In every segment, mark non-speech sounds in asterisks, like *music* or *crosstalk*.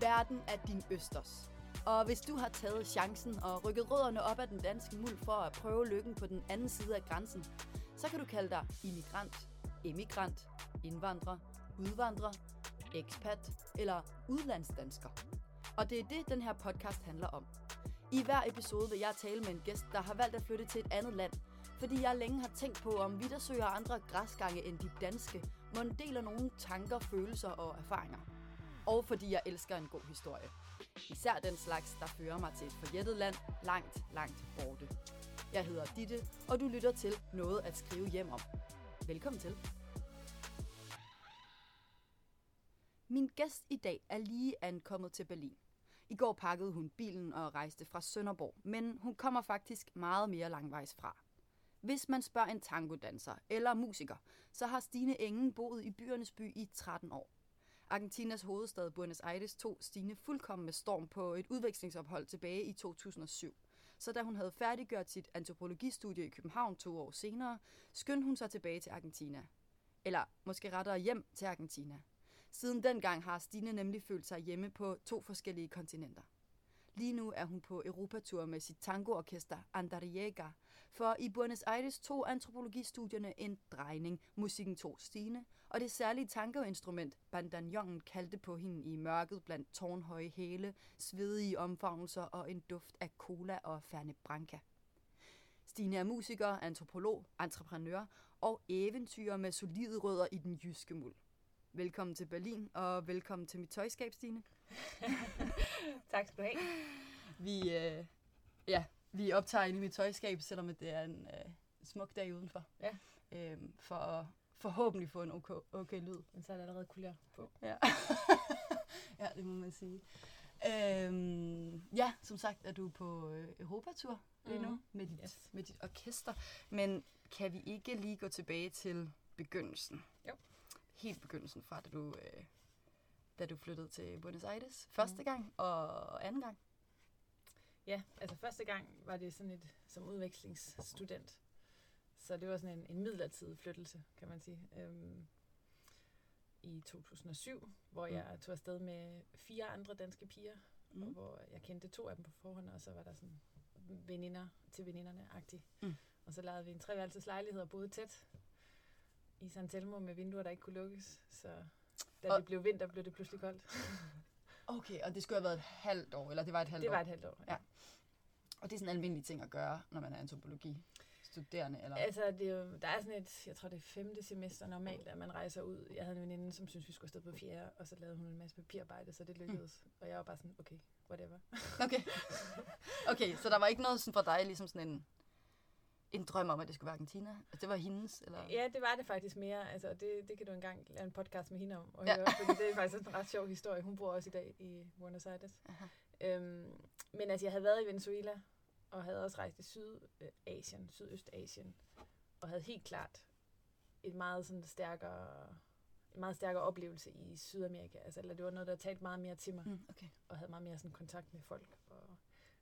Verden er din østers. Og hvis du har taget chancen og rykket rødderne op af den danske muld for at prøve lykken på den anden side af grænsen, så kan du kalde dig immigrant, emigrant, indvandrer, udvandrer, ekspat eller udlandsdansker. Og det er det, den her podcast handler om. I hver episode vil jeg tale med en gæst, der har valgt at flytte til et andet land, fordi jeg længe har tænkt på, om vi, der søger andre græsgange end de danske, må deler nogle tanker, følelser og erfaringer. Og fordi jeg elsker en god historie. Især den slags, der fører mig til et forjættet land langt, langt borte. Jeg hedder Ditte, og du lytter til Noget at skrive hjem om. Velkommen til. Min gæst i dag er lige ankommet til Berlin. I går pakkede hun bilen og rejste fra Sønderborg, men hun kommer faktisk meget mere langvejs fra. Hvis man spørger en tangodanser eller musiker, så har Stine Engen boet i byernes by i 13 år. Argentinas hovedstad Buenos Aires tog Stine fuldkommen med storm på et udvekslingsophold tilbage i 2007. Så da hun havde færdiggjort sit antropologistudie i København to år senere, skyndte hun sig tilbage til Argentina. Eller måske rettere hjem til Argentina. Siden dengang har Stine nemlig følt sig hjemme på to forskellige kontinenter. Lige nu er hun på Europatur med sit tangoorkester Andariega, for i Buenos Aires tog antropologistudierne en drejning. Musikken tog Stine, og det særlige tangoinstrument, bandanjongen, kaldte på hende i mørket blandt tårnhøje hæle, svedige omfavnelser og en duft af cola og færne branca. Stine er musiker, antropolog, entreprenør og eventyrer med solide rødder i den jyske muld. Velkommen til Berlin, og velkommen til mit tøjskab, Stine. *laughs* tak skal du have. Vi, øh, ja, vi optager ind i mit tøjskab, selvom det er en øh, smuk dag udenfor. Ja. Øhm, for at forhåbentlig få en okay, okay lyd. Men så er der allerede kulør på. Ja. *laughs* ja, det må man sige. Øhm, ja, som sagt er du på øh, Europatur lige nu Mhm. med, dit, Yes. med dit orkester. Men kan vi ikke lige gå tilbage til begyndelsen? Jo. Helt begyndelsen fra, da du, øh, da du flyttede til Buenos Aires. Første Mhm. gang og anden gang. Ja, altså første gang var det sådan et som udvekslingsstudent. Så det var sådan en, en midlertidig flyttelse, kan man sige. Øhm, I 2007, hvor Mm. jeg tog afsted med fire andre danske piger, mm. Mm. hvor jeg kendte to af dem på forhånd, og så var der sådan veninder til veninderne-agtigt. Mm. Og så lavede vi en treværelses lejlighed og boede tæt i San Telmo med vinduer, der ikke kunne lukkes. Så da Og- det blev vinter, blev det pludselig koldt. Okay, og det skulle have været et halvt år, eller det var et halvt Det år? var et halvt år. Ja. Og det er sådan en almindelig ting at gøre, når man er antropologi studerende, eller? Altså, det er jo, der er sådan et, jeg tror det er femte semester normalt, at man rejser ud. Jeg havde en veninde, som syntes, vi skulle afsted på fjerde, og så lavede hun en masse papirarbejde, så det lykkedes. Mm. Og jeg var bare sådan, okay, whatever. *laughs* Okay. okay, så der var ikke noget sådan for dig, ligesom sådan en, en drøm om, at det skulle være Argentina? Altså, det var hendes, eller? Ja, det var det faktisk mere. Altså, det, det kan du engang lave en podcast med hende om og Ja. høre, fordi det er faktisk en ret sjov historie. Hun bor også i dag i Buenos Aires. Aha. Øhm, men altså, jeg havde været i Venezuela, og havde også rejst i Sydasien, Sydøstasien, og havde helt klart et meget sådan stærkere, en meget stærkere oplevelse i Sydamerika. Altså, eller det var noget, der talte meget mere til mig, Mm, okay. og havde meget mere sådan kontakt med folk, og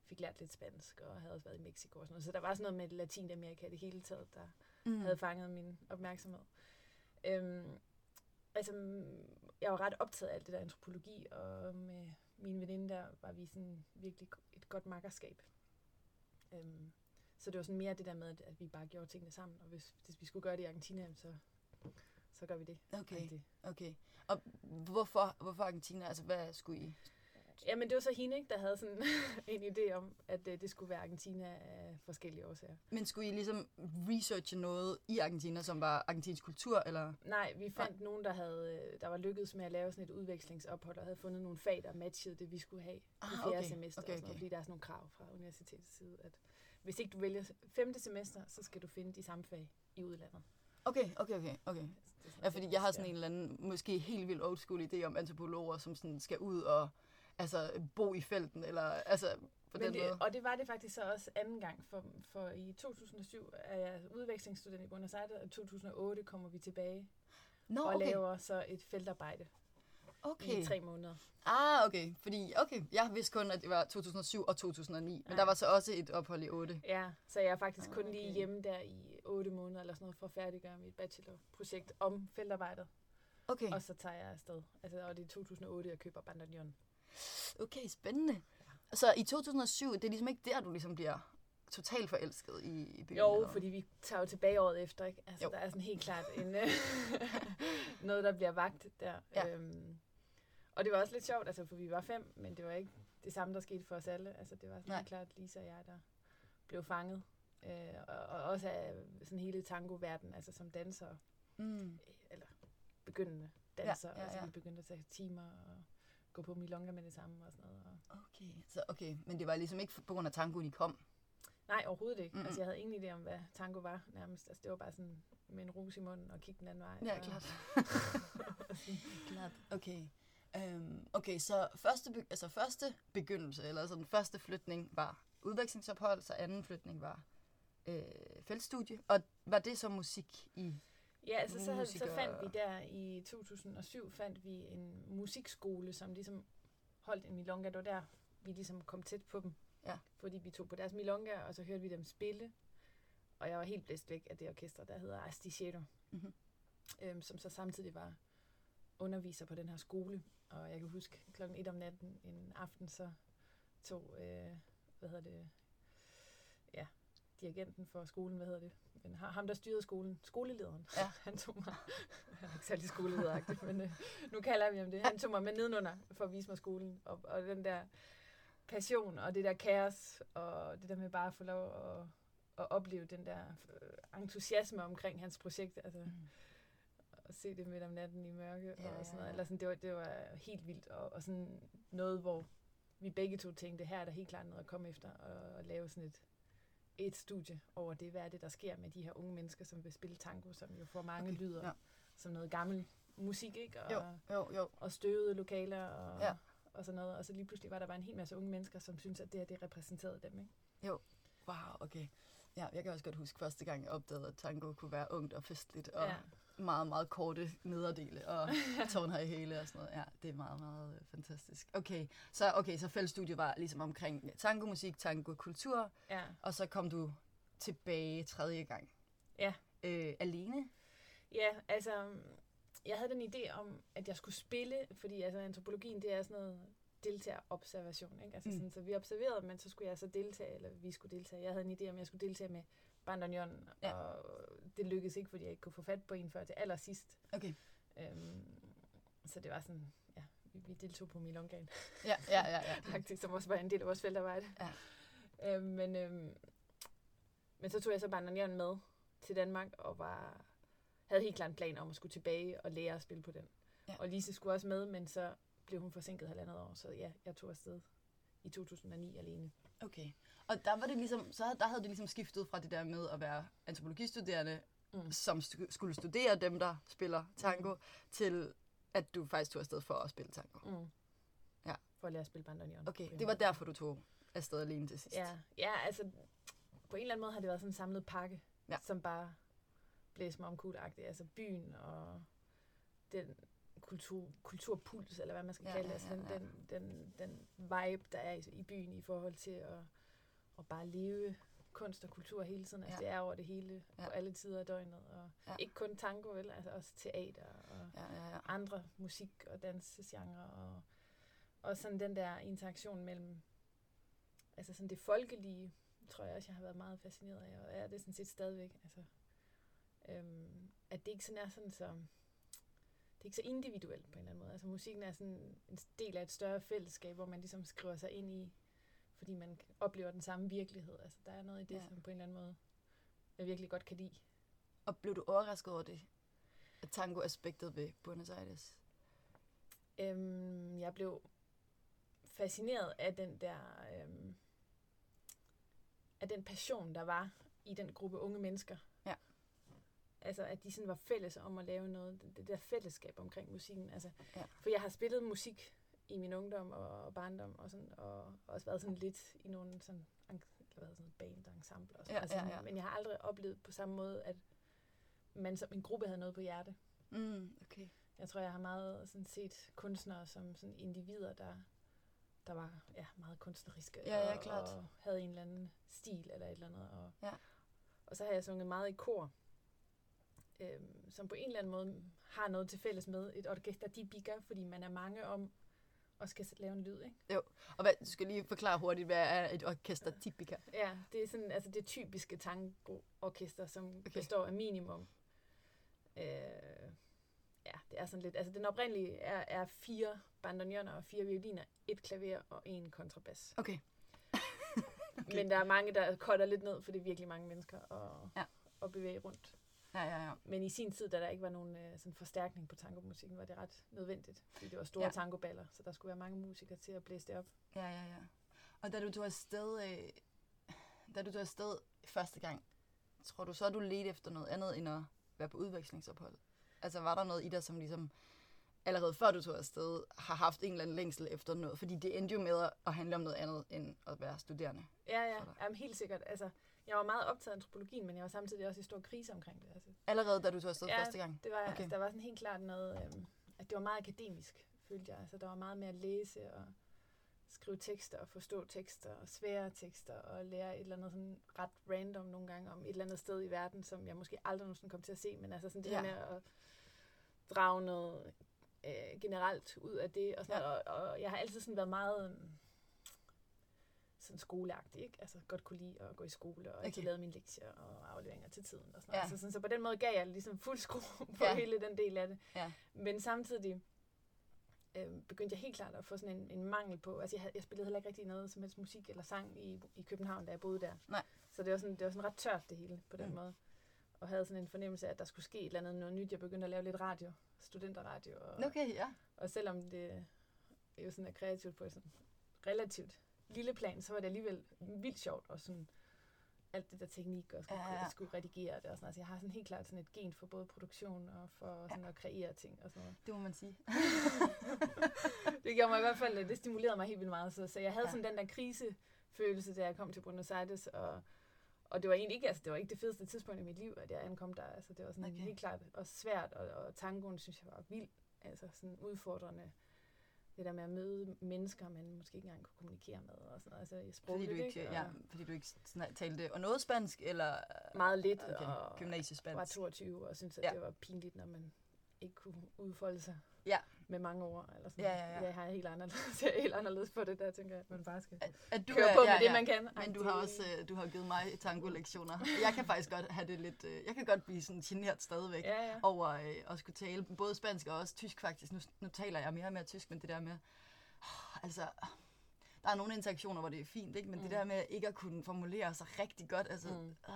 fik lært lidt spansk, og havde også været i Mexico og sådan noget. Så der var sådan noget med Latinamerika i det hele taget, der Mm. havde fanget min opmærksomhed. Øhm, altså, jeg var ret optaget af alt det der antropologi, og med min veninde der var vi sådan virkelig et godt makkerskab. Øhm, så det var sådan mere det der med, at, at vi bare gjorde tingene sammen, og hvis, hvis vi skulle gøre det i Argentina, så, så gør vi det. Okay, Det. okay. Og hvorfor, hvorfor Argentina? Altså, hvad skulle I? Jamen, det var så hende, ikke, der havde sådan *laughs* en idé om, at øh, det skulle være Argentina af forskellige årsager. Men skulle I ligesom researche noget i Argentina, som var argentinsk kultur, eller? Nej, vi fandt nogen, der, havde, øh, der var lykkedes med at lave sådan et udvekslingsophold, og havde fundet nogle fag, der matchede det, vi skulle have Ah, i fjerde okay. semester. Okay, og sådan noget, okay. fordi der er sådan nogle krav fra universitetets side, at hvis ikke du vælger femte semester, så skal du finde de samme fag i udlandet. Okay, okay, okay, okay. Ja, fordi jeg har sådan en eller anden, måske helt vildt old school idé om antropologer, som sådan skal ud og altså, bo i felten, eller altså på Men den det, måde. og det var det faktisk så også anden gang, for, for i 2007 er jeg udvekslingsstudent i Buenos Aires, og i 2008 kommer vi tilbage Nå, og okay. laver så et feltarbejde okay. i tre måneder. Ah, okay. Fordi, okay, jeg vidste kun, at det var 2007 og 2009. Men Nej. der var så også et ophold i 8. Ja, så jeg er faktisk Ah, kun lige okay. hjemme der i otte måneder eller sådan noget, for at færdiggøre mit bachelorprojekt om feltarbejdet. Okay. Og så tager jeg afsted. Altså, og det er 2008, jeg køber Bandagnon. Okay, spændende. Så i 2007, det er ligesom ikke der, du ligesom bliver totalt forelsket i, i byen? Jo, eller? fordi vi tager jo tilbage året efter, ikke? Altså, Jo. der er sådan helt klart *laughs* en, øh, *laughs* noget, der bliver vagt der. Ja. Øhm, og det var også lidt sjovt, altså, for vi var fem, men det var ikke det samme, der skete for os alle. Altså, det var sådan helt klart Lisa og jeg, der blev fanget. Øh, og, og også af sådan hele tango-verden, altså som danser, Mm. eller begyndende danser. Ja, ja, ja. vi begyndte at tage timer og gå på milonga med det samme og sådan noget. Og... Okay, så okay. Men det var ligesom ikke på grund af tangoen, I kom? Nej, overhovedet ikke. Mm-mm. Altså, jeg havde ingen idé om, hvad tango var nærmest. Altså, det var bare sådan med en rus i munden og kigge den anden vej. Ja, og, klart. *laughs* klart. Okay. Um, okay, så første, be- altså første begyndelse, eller sådan første flytning var udvekslingsophold, så anden flytning var øh, feltstudie. Og var det så musik i? Ja, altså så, havde, så fandt vi der i 2007 fandt vi en musikskole, som ligesom holdt en milonga. Det var der, vi ligesom kom tæt på dem. Ja. Fordi vi tog på deres milonga, og så hørte vi dem spille. Og jeg var helt blæst væk af det orkester, der hedder Asticiero. Mhm. Øhm, som så samtidig var underviser på den her skole. Og jeg kan huske klokken et om natten en aften, så tog, øh, hvad hedder det, ja, dirigenten for skolen, hvad hedder det, men ha- ham, der styrede skolen, skolelederen, Ja. *laughs* han tog mig, han er ikke særlig skolelederagtig, men øh, nu kalder vi ham det, han tog mig med nedenunder for at vise mig skolen, og, og den der passion, og det der kaos, og det der med bare at få lov at, at opleve den der øh, entusiasme omkring hans projekt, altså Mm. at se det midt om natten i mørke, Ja, og sådan noget, eller sådan, det, var, det var helt vildt, og, og sådan noget, hvor vi begge to tænkte, her er der helt klart noget at komme efter, og, og lave sådan et, et studie over det, hvad er det, der sker med de her unge mennesker, som vil spille tango, som jo for mange Okay, lyder ja. som noget gammel musik, ikke? Og, Jo, jo, jo. og støvede lokaler og, Ja. og sådan noget. Og så lige pludselig var der bare en hel masse unge mennesker, som synes at det her, det repræsenterede dem, ikke? Wow, okay. Ja, jeg kan også godt huske første gang, jeg opdagede, at tango kunne være ungt og festligt, og Ja. Meget, meget korte nederdele, og *laughs* tårnhøje hæle og sådan noget. Ja, det er meget, meget øh, fantastisk. Okay, så, okay, så fællesstudiet var ligesom omkring tango-musik, tango-kultur, Ja. og så kom du tilbage tredje gang. Ja. Øh, alene? Ja, altså, jeg havde den idé om, at jeg skulle spille, fordi altså, antropologien, det er sådan noget deltagerobservation, ikke? Altså, mm. sådan, så vi observerede, men så skulle jeg så deltage, eller vi skulle deltage. Jeg havde en idé om, at jeg skulle deltage med Bandagnon, Ja. og det lykkedes ikke, fordi jeg ikke kunne få fat på en før til allersidst. Okay. Øhm, så det var sådan, ja, vi, vi deltog på Milongaen, Ja, ja, ja. ja. *laughs* faktisk, som også var en del af vores feltarbejde. Ja. Øhm, men, øhm, men så tog jeg så Bandagnon med til Danmark, og var, havde helt klart en plan om at skulle tilbage og lære at spille på den. Ja. Og Lise skulle også med, men så blev hun forsinket halvandet år, så ja, jeg tog afsted i 2009 alene. Okay. Og der var det ligesom, så der havde det ligesom skiftet fra det der med at være antropologistuderende, Mm. som stu- skulle studere dem, der spiller tango, til at du faktisk tog afsted for at spille tango. Mm. Ja. For at lære at spille Bandagnon. Okay, det var derfor, du tog afsted alene til sidst. Ja, ja, altså på en eller anden måde har det været sådan en samlet pakke, Ja. som bare blæser mig om Altså byen og den kultur, kulturpuls, eller hvad man skal Ja, kalde ja, det. Altså ja, den, ja. den, den, den vibe, der er i, i byen i forhold til at, at bare leve kunst og kultur hele tiden. Altså Ja. det er over det hele, Ja. på alle tider af døgnet. Og Ja. ikke kun tango, vel? Altså også teater og Ja, ja, ja. andre musik- og dansgenre, og, og sådan den der interaktion mellem, altså sådan det folkelige, tror jeg også, jeg har været meget fascineret af, og er det sådan set stadigvæk, altså, øhm, at det ikke sådan er sådan så, det er ikke så individuelt på en eller anden måde. Altså musikken er sådan en del af et større fællesskab, hvor man ligesom skriver sig ind i, fordi man oplever den samme virkelighed. Altså der er noget i det, Ja. som på en eller anden måde, jeg virkelig godt kan lide. Og blev du overrasket over det? Tango-aspektet ved Buenos Aires? Øhm, jeg blev fascineret af den der, øhm, af den passion, der var i den gruppe unge mennesker. Ja. Altså, at de sådan var fælles om at lave noget, det, det der fællesskab omkring musikken. Altså, Ja. For jeg har spillet musik i min ungdom og, og barndom, og, sådan, og også været sådan lidt i nogle sådan, eller hvad hedder sådan band og ensemble. Og sådan. Ja, altså, ja, ja. Men jeg har aldrig oplevet på samme måde, at man som en gruppe havde noget på hjerte. Mm, okay. Jeg tror, jeg har meget sådan set kunstnere som sådan individer, der, der var ja, meget kunstneriske Ja, ja, og, klart. og havde en eller anden stil eller et eller andet. Og, Ja. og så har jeg sunget meget i kor, øhm, som på en eller anden måde har noget til fælles med et orkester de bigger, fordi man er mange om også kan lave en lyd, ikke? Og hvad, du skal lige forklare hurtigt, hvad er et orkester typica? Ja, det er sådan, altså det typiske tango-orkester, som Okay. består af minimum. Øh, ja, det er sådan lidt, altså den oprindelige er, er fire bandoneoner og fire violiner, et klaver og en kontrabas. Okay. okay. *laughs* Men der er mange, der cutter lidt ned, for det er virkelig mange mennesker at, ja. at bevæge rundt. Ja, ja, ja. Men i sin tid, da der ikke var nogen øh, sådan forstærkning på tangomusikken, var det ret nødvendigt. Fordi det var store Ja. tangoballer, så der skulle være mange musikere til at blæse det op. Ja, ja, ja. Og da du tog afsted, øh, da du tog afsted første gang, tror du så, at du ledte efter noget andet, end at være på udvekslingsophold? Altså, var der noget i dig, som ligesom allerede før du tog afsted, har haft en eller anden længsel efter noget? Fordi det endte jo med at handle om noget andet, end at være studerende. Ja, ja, jamen, helt sikkert. Altså, jeg var meget optaget af antropologien, men jeg var samtidig også i stor krise omkring det. Altså, Allerede da du tog afsted Ja, første gang? Det var, Okay. altså, der var sådan helt klart noget, øhm, at det var meget akademisk, følte jeg. Altså, der var meget mere at læse og skrive tekster og forstå tekster og svære tekster og lære et eller andet sådan ret random nogle gange om et eller andet sted i verden, som jeg måske aldrig nogensinde kom til at se. Men altså sådan det Ja. her med at drage noget øh, generelt ud af det. Og, sådan Ja. og, og jeg har altid sådan været meget øhm, sådan skoleagtig, ikke? Altså godt kunne lide at gå i skole og Okay. altid lavet mine lektier og afleveringer til tiden og sådan Ja. noget. Altså sådan, så på den måde gav jeg ligesom fuld skrue *laughs* på Ja. hele den del af det. Ja. Men samtidig øh, begyndte jeg helt klart at få sådan en, en mangel på, altså jeg, jeg spillede heller ikke rigtig noget som helst musik eller sang i, i København, da jeg boede der. Nej. Så det var, sådan, det var sådan ret tørt det hele på den Mm. måde. Og havde sådan en fornemmelse af, at der skulle ske et eller andet noget nyt. Jeg begyndte at lave lidt radio, studenterradio. Og, Okay, ja. og selvom det jo sådan er kreativt på sådan relativt lille plan, så var det alligevel vildt sjovt og sådan alt det der teknik og skulle, Ja, ja, ja. ja. skulle redigere det og sådan noget. Altså jeg har sådan helt klart sådan et gen for både produktion og for sådan at kreere ting og sådan noget. Det må man sige. *laughs* det gjorde mig i hvert fald, det stimulerede mig helt vildt meget. Så, så jeg havde Ja. ja. sådan den der krisefølelse, da jeg kom til Buenos Aires, og, og det var egentlig ikke, altså det var ikke det fedeste tidspunkt i mit liv, at jeg ankom der. Altså det var sådan Okay. helt klart også svært, og, og tangoen synes jeg var vild, altså sådan udfordrende. Det der med at møde mennesker, man måske ikke engang kunne kommunikere med, og sådan noget. Altså i Fordi sprogligt, du ikke, ikke? ja, Og fordi du ikke talte og noget spansk, eller Meget lidt, okay. og var gymnasiespansk? 22, og synes at ja. det var pinligt, når man ikke kunne udfolde sig Ja. Med mange ord. Eller sådan. Ja, ja, ja. Jeg har helt anderledes, *laughs* jeg er helt anderledes på det der, tænker jeg, at man bare skal At, at du køre på med ja, det, ja. man kan. Men du har også øh, du har givet mig tango-lektioner. Jeg kan faktisk godt have det lidt... Øh, jeg kan godt blive sådan generet stadigvæk Ja, ja. over øh, at skulle tale både spansk og også tysk faktisk. Nu, nu taler jeg mere og mere tysk, men det der med... Oh, altså, der er nogle interaktioner, hvor det er fint, ikke? men mm. det der med ikke at kunne formulere sig rigtig godt, altså, mm. Oh,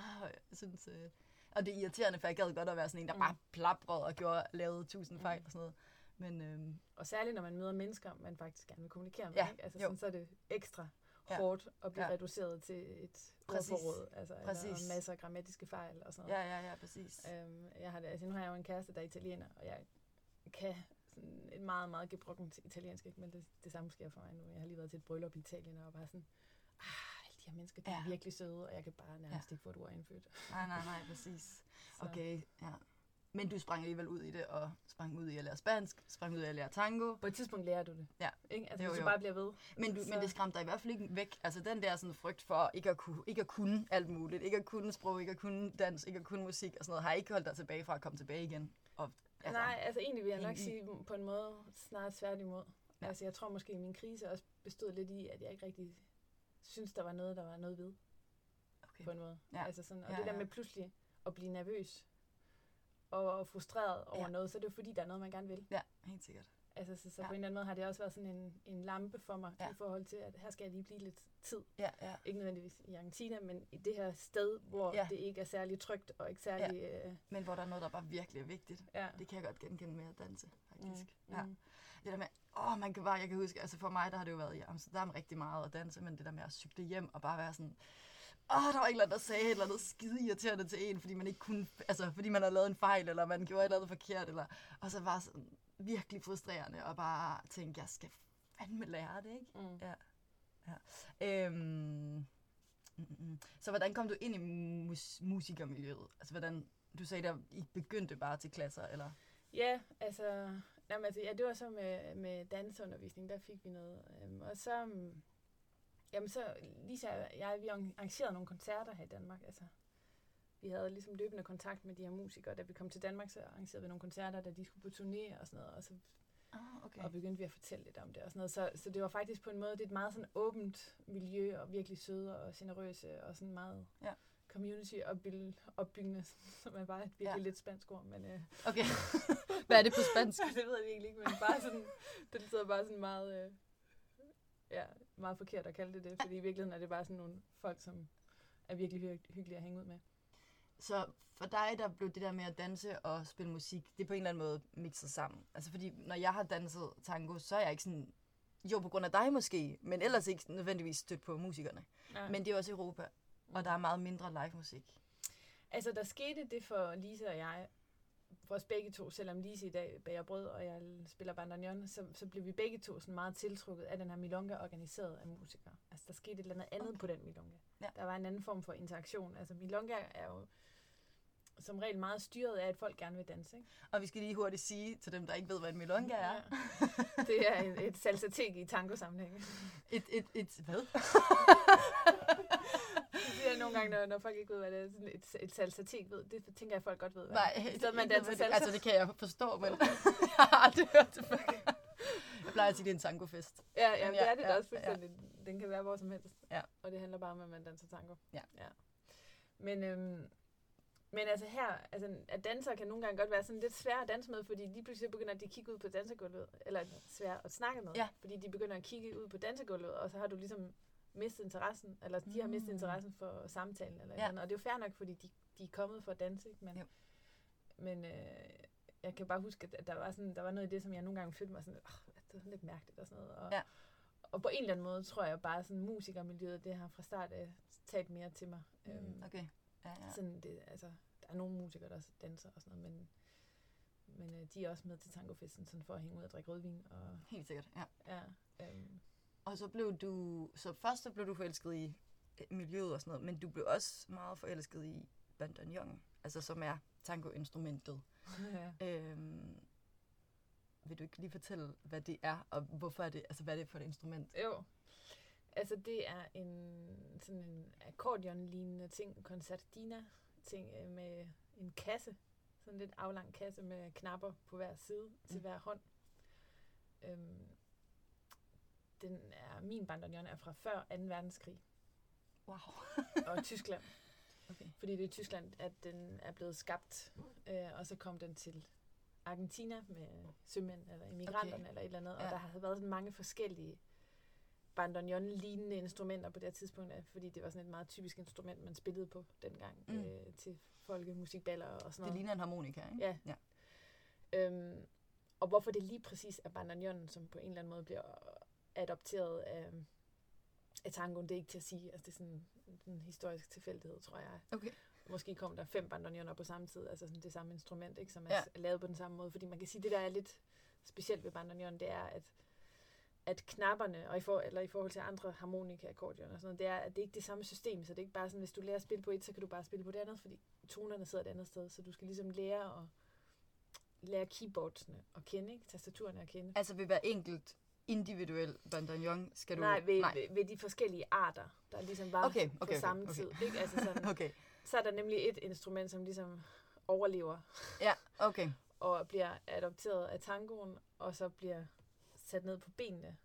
jeg synes... Øh, og det er irriterende, for jeg gad godt at være sådan en, der Mm. bare plaprede og gjorde, lavede tusind fejl Mm. og sådan noget. Men øhm, Og særligt, når man møder mennesker, man faktisk gerne vil kommunikere med. Ja, Ikke? Altså, jo. sådan, så er det ekstra Ja. hårdt at blive Ja. reduceret til et Præcis. ordforråd. Altså, Præcis. Eller masser af grammatiske fejl og sådan noget. ja, ja, ja, præcis. Øhm, jeg har altså, nu har jeg jo en kæreste, der er italiener, og jeg kan sådan et meget, meget gebrokkent italiensk, ikke? men det, det samme sker for mig nu. Jeg har lige været til et bryllup i Italien, og bare sådan, ah, alle de her mennesker, de er Ja. virkelig søde, og jeg kan bare nærmest ikke få et ord indfødt. Nej, nej, nej, præcis. *laughs* Okay, ja. Men du sprang alligevel ud i det, og sprang ud i at lære spansk, sprang ud i at lære tango. På et tidspunkt lærer du det. Ja. Ikke? Altså, Jo, hvis jo. du bare bliver ved. Men, du, Så- men det skræmte dig i hvert fald ikke væk. Altså den der sådan frygt for ikke at, kunne, ikke at kunne alt muligt, ikke at kunne sprog, ikke at kunne dans, ikke at kunne musik og sådan noget, har ikke holdt dig tilbage fra at komme tilbage igen. Og, Altså, Nej, altså egentlig vil jeg nok sige på en måde snart tværtimod. Ja. Altså jeg tror måske, at min krise også bestod lidt i, at jeg ikke rigtig synes, der var noget, der var noget ved Okay. på en måde. Ja. Altså sådan, og Ja, det der ja. med pludselig at blive nervøs og frustreret over Ja. noget, så er det jo fordi, der er noget, man gerne vil. Ja, helt sikkert. Altså, så, så Ja. på en eller anden måde har det også været sådan en, en lampe for mig Ja. i forhold til, at her skal jeg lige blive lidt tid. Ja, ja. Ikke nødvendigvis i Argentina, men i det her sted, hvor ja. det ikke er særlig trygt og ikke særlig... Ja. Øh, Men hvor der er noget, der bare virkelig er vigtigt. ja. Det kan jeg godt genkende med at danse, faktisk. Mm, Ja. mm. Det der med, åh, man kan bare, jeg kan huske, altså for mig, der har det jo været i Amsterdam rigtig meget at danse, men det der med at cykle hjem og bare være sådan, åh, der var anden, der sagde et eller andet skide irriterende til en, fordi man ikke kunne, altså fordi man havde lavet en fejl, eller man gjorde et eller andet forkert, eller, og så var sådan virkelig frustrerende, og bare tænke, jeg skal fandme lære det, ikke? Mm. Ja. ja. Øhm, mm, mm, så hvordan kom du ind i mus- musikermiljøet? Altså hvordan, du sagde, der I begyndte bare til klasser, eller? Ja, altså, jamen, altså ja, det var så med, med danseundervisning, der fik vi noget. Øhm, og så, øhm, jamen så, Lisa og jeg, vi arrangerede nogle koncerter her i Danmark. Altså, vi havde ligesom løbende kontakt med de her musikere. Da vi kom til Danmark, så arrangerede vi nogle koncerter, da de skulle på turné og sådan noget. Og så Ah, okay. og begyndte vi at fortælle lidt om det og sådan noget. Så, så det var faktisk på en måde, det er et meget sådan åbent miljø, og virkelig søde og generøse, og sådan meget Ja. community opbyggende, *laughs* som er bare et virkelig ja. lidt spansk ord, men øh, Okay. *laughs* Hvad er det på spansk? *laughs* det ved jeg virkelig ikke, men bare sådan, det lyder bare sådan meget, øh, ja, meget forkert at kalde det det, fordi i virkeligheden er det bare sådan nogle folk, som er virkelig hy- hyggelige at hænge ud med. Så for dig, der blev det der med at danse og spille musik, det er på en eller anden måde mixet sammen. Altså fordi, når jeg har danset tango, så er jeg ikke sådan, jo på grund af dig måske, men ellers ikke nødvendigvis stødt på musikerne. Nej. Men det er også Europa, og der er meget mindre live musik. Altså, der skete det for Lise og jeg, for os begge to, selvom Lise i dag bager brød, og jeg spiller bandoneon, så, så blev vi begge to sådan meget tiltrukket af den her milonga organiseret af musikere. Altså, der skete et eller andet andet Okay. på den milonga. Ja. Der var en anden form for interaktion. Altså, milonga er jo som regel meget styret af, at folk gerne vil danse. Ikke? Og vi skal lige hurtigt sige til dem, der ikke ved, hvad en milonga er. Ja. Det er et, et salsateg i tango-sammenhæng. Et, et, et, hvad? *laughs* Det nogle gange, når, når folk ikke ved, hvad det er, sådan et, et salsateg ved, det tænker jeg, folk godt ved. Hvad. Nej, I stedet man danser salsa. Altså, det kan jeg forstå, men *laughs* jeg har aldrig hørt det før. Jeg plejer at sige, det er en tangofest. Ja, ja, Men det ja, er det ja, også ja. fuldstændig. Den kan være hvor som helst. Ja. Og det handler bare om, at man danser tango. Ja. ja. Men, øhm, men altså her, altså, at dansere kan nogle gange godt være sådan lidt svære at danse med, fordi lige pludselig begynder de at kigge ud på dansegulvet, eller svære at snakke med, Ja. fordi de begynder at kigge ud på dansegulvet, og så har du ligesom mistet interessen, eller de har mistet Mm. interessen for samtalen, eller Ja. andet. og det er jo fair nok, fordi de, de er kommet for at danse, ikke? Men, Jo. men øh, jeg kan bare huske, at der var, sådan, der var noget i det, som jeg nogle gange følte mig sådan, oh, det sådan lidt mærkeligt og sådan noget. Og, Ja. og på en eller anden måde tror jeg bare, sådan musikermiljøet, det har fra start af talt mere til mig. Øhm, Mm, okay. Ja, ja. sådan det, altså, der er nogle musikere, der danser og sådan noget, men, men øh, de er også med til tangofesten, sådan for at hænge ud og drikke rødvin. Og, Helt sikkert, ja. ja, øhm, Og så blev du, så først så blev du forelsket i øh, miljøet og sådan noget, men du blev også meget forelsket i bandoneon, altså som er tangoinstrumentet. ja. Øhm, vil du ikke lige fortælle, hvad det er, og hvorfor er det, altså hvad er det for et instrument? Jo. Altså, det er en sådan en akkordeon-lignende ting, concertina-ting øh, med en kasse. Sådan en lidt aflang kasse med knapper på hver side til Mm. hver hånd. Øhm, den er, min bandoneon er fra før 2. verdenskrig Wow. *laughs* og Tyskland. Okay. Fordi det er i Tyskland, at den er blevet skabt. Øh, og så kom den til Argentina med sømænd eller immigranterne Okay. eller et eller andet. Og Ja. der har været sådan mange forskellige bandoneon-lignende instrumenter på det her tidspunkt, øh, fordi det var sådan et meget typisk instrument, man spillede på dengang Mm. øh, til folkemusikballer og sådan Det noget. ligner en harmonika, ikke? Ja. ja. Øhm, og hvorfor det lige præcis er bandoneonen, som på en eller anden måde bliver adopteret af, af tangoen, det er ikke til at sige. Altså, det er sådan en historisk tilfældighed, tror jeg. Okay. Måske kom der fem bandoneoner på samme tid, altså sådan det samme instrument, ikke, som er Ja. lavet på den samme måde. Fordi man kan sige, det der er lidt specielt ved bandoneon, det er, at at knapperne, og i, for, eller i forhold til andre harmonika akkordeon og sådan noget, det er, at det ikke er det samme system, så det er ikke bare sådan, hvis du lærer at spille på et, så kan du bare spille på det andet, fordi tonerne sidder et andet sted, så du skal ligesom lære at lære keyboardsene at kende, ikke? tastaturerne at kende. Altså ved hver enkelt individuel bandoneon skal du... Nej, ved, Nej. Ved, ved de forskellige arter, der ligesom var Okay, på okay, okay, samme okay. tid. Ikke? Altså sådan, *laughs* Okay, så er der nemlig et instrument, som ligesom overlever ja, okay. *laughs* og bliver adopteret af tangoen, og så bliver sat ned på benene.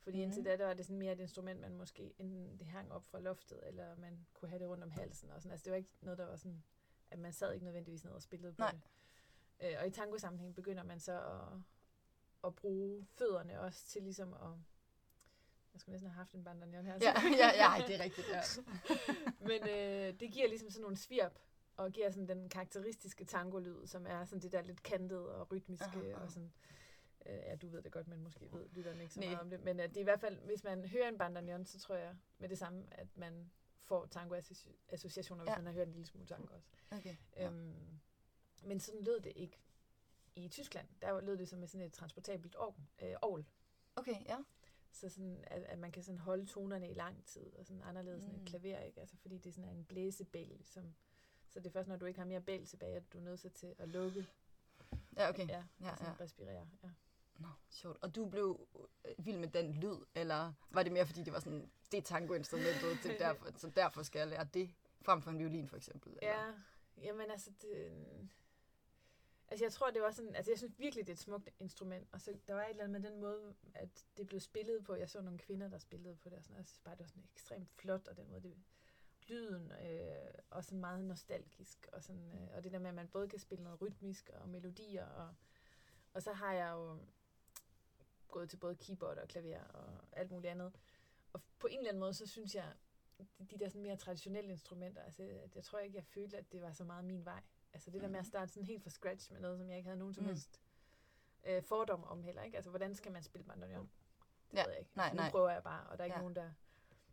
Fordi Mhm. mm. indtil da, der var det sådan mere et instrument, man måske enten det hang op fra loftet, eller man kunne have det rundt om halsen. Og sådan. Altså, det var ikke noget, der var sådan, at man sad ikke nødvendigvis ned og spillede på Nej. det. Øh, og i tango-sammenhæng begynder man så at, at bruge fødderne også til ligesom at... Jeg skulle næsten have haft en bandoneon her. Ja, ja, ja, det er rigtigt, ja. *laughs* Men øh, det giver ligesom sådan nogle svirp, og giver sådan den karakteristiske tango-lyd, som er sådan det der lidt kantede og rytmiske, Aha, aha. og sådan... Øh, ja, du ved det godt, men måske ved lytterne ikke så Nej. meget om det. Men øh, det er i hvert fald, hvis man hører en bandoneon, så tror jeg med det samme, at man får tango-associationer, hvis Ja. man har hørt en lille smule tango også. Okay, Ja. ja. Øhm, men sådan lød det ikke i Tyskland. Der lød det som med sådan et transportabelt orgel. Øh, orgel. okay, ja. Så sådan, at, at man kan sådan holde tonerne i lang tid, og sådan anderledes mm. end Mm. et klaver, ikke? Altså, fordi det sådan er en blæsebæl, som, så det er først, når du ikke har mere bæl tilbage, at du er nødt til at lukke, Ja, okay. ja, Ja, og sådan ja. respirere. Ja. Nå, sjovt. Og du blev øh, vild med den lyd, eller var det mere fordi, det var sådan, det er tangoinstrumentet, det er *laughs* derfor, så derfor skal jeg lære det, frem for en violin for eksempel? Eller? ja, jamen altså, det, Altså jeg tror, det var sådan, altså jeg synes virkelig, det er et smukt instrument, og så der var et eller andet med den måde, at det blev spillet på. Jeg så nogle kvinder, der spillede på det, og sådan, og jeg synes bare, det var sådan ekstremt flot, og den måde, det, lyden, øh, og sådan meget nostalgisk, og, sådan, øh, og det der med, at man både kan spille noget rytmisk og melodier, og, og så har jeg jo gået til både keyboard og klaver og alt muligt andet. Og på en eller anden måde, så synes jeg, de der sådan mere traditionelle instrumenter, altså jeg tror ikke, jeg følte, at det var så meget min vej. Altså det der med at starte sådan helt fra scratch med noget, som jeg ikke havde nogen som Mm. helst øh, fordom om heller, ikke? Altså hvordan skal man spille bandoneon? Det Ja, ved jeg ikke. nej, altså, nu nej. prøver jeg bare, og der er ikke Ja. nogen, der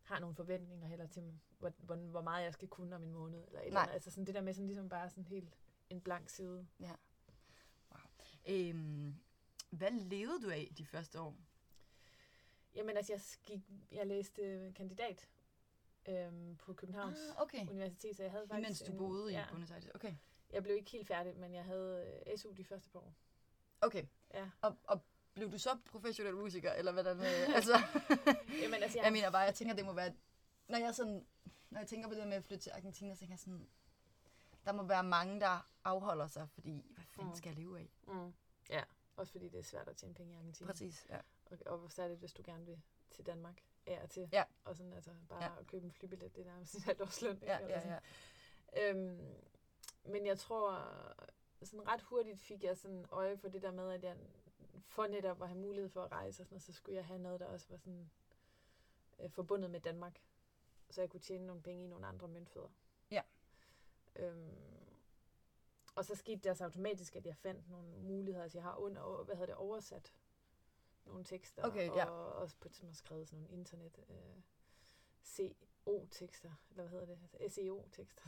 har nogle forventninger heller til, hvor, hvor, hvor meget jeg skal kunne om en måned, eller et eller andet. Altså sådan det der med sådan ligesom bare sådan helt en blank side. Øhm, hvad levede du af de første år? Jamen altså, jeg, gik, jeg læste kandidat øhm, på Københavns Ah, okay. Universitet, så jeg havde faktisk... Imens du en- boede i ja, Buenos Aires. Okay. Jeg blev ikke helt færdig, men jeg havde øh, SU de første par år. Okay. Ja. Og, og blev du så professionel musiker, eller hvordan? *laughs* Øh, altså, Jamen altså, jeg, jeg mener bare, jeg tænker, det må være... Når jeg, sådan, når jeg tænker på det med at flytte til Argentina, så tænker jeg sådan... Der må være mange, der afholder sig, fordi hvad fanden Mm. skal jeg leve af? Mm, ja, også fordi det er svært at tjene penge i Argentina. Præcis, ja. Og, og særligt, hvis du gerne vil til Danmark af og til. Ja. Og sådan altså bare Ja. at købe en flybillet, det er nærmest *laughs* en halvt års løn. Ja, ja, ja. Øhm, men jeg tror, sådan ret hurtigt fik jeg sådan øje for det der med, at jeg for netop at have mulighed for at rejse og sådan noget, så skulle jeg have noget, der også var sådan øh, forbundet med Danmark. Så jeg kunne tjene nogle penge i nogle andre møntfødder. Ja. Øhm, og så skete det også automatisk, at jeg fandt nogle muligheder, altså jeg har under, hvad hedder det, oversat nogle tekster, Okay, ja. og også på et tidspunkt skrevet sådan nogle internet øh, CO-tekster, eller hvad hedder det, altså SEO-tekster.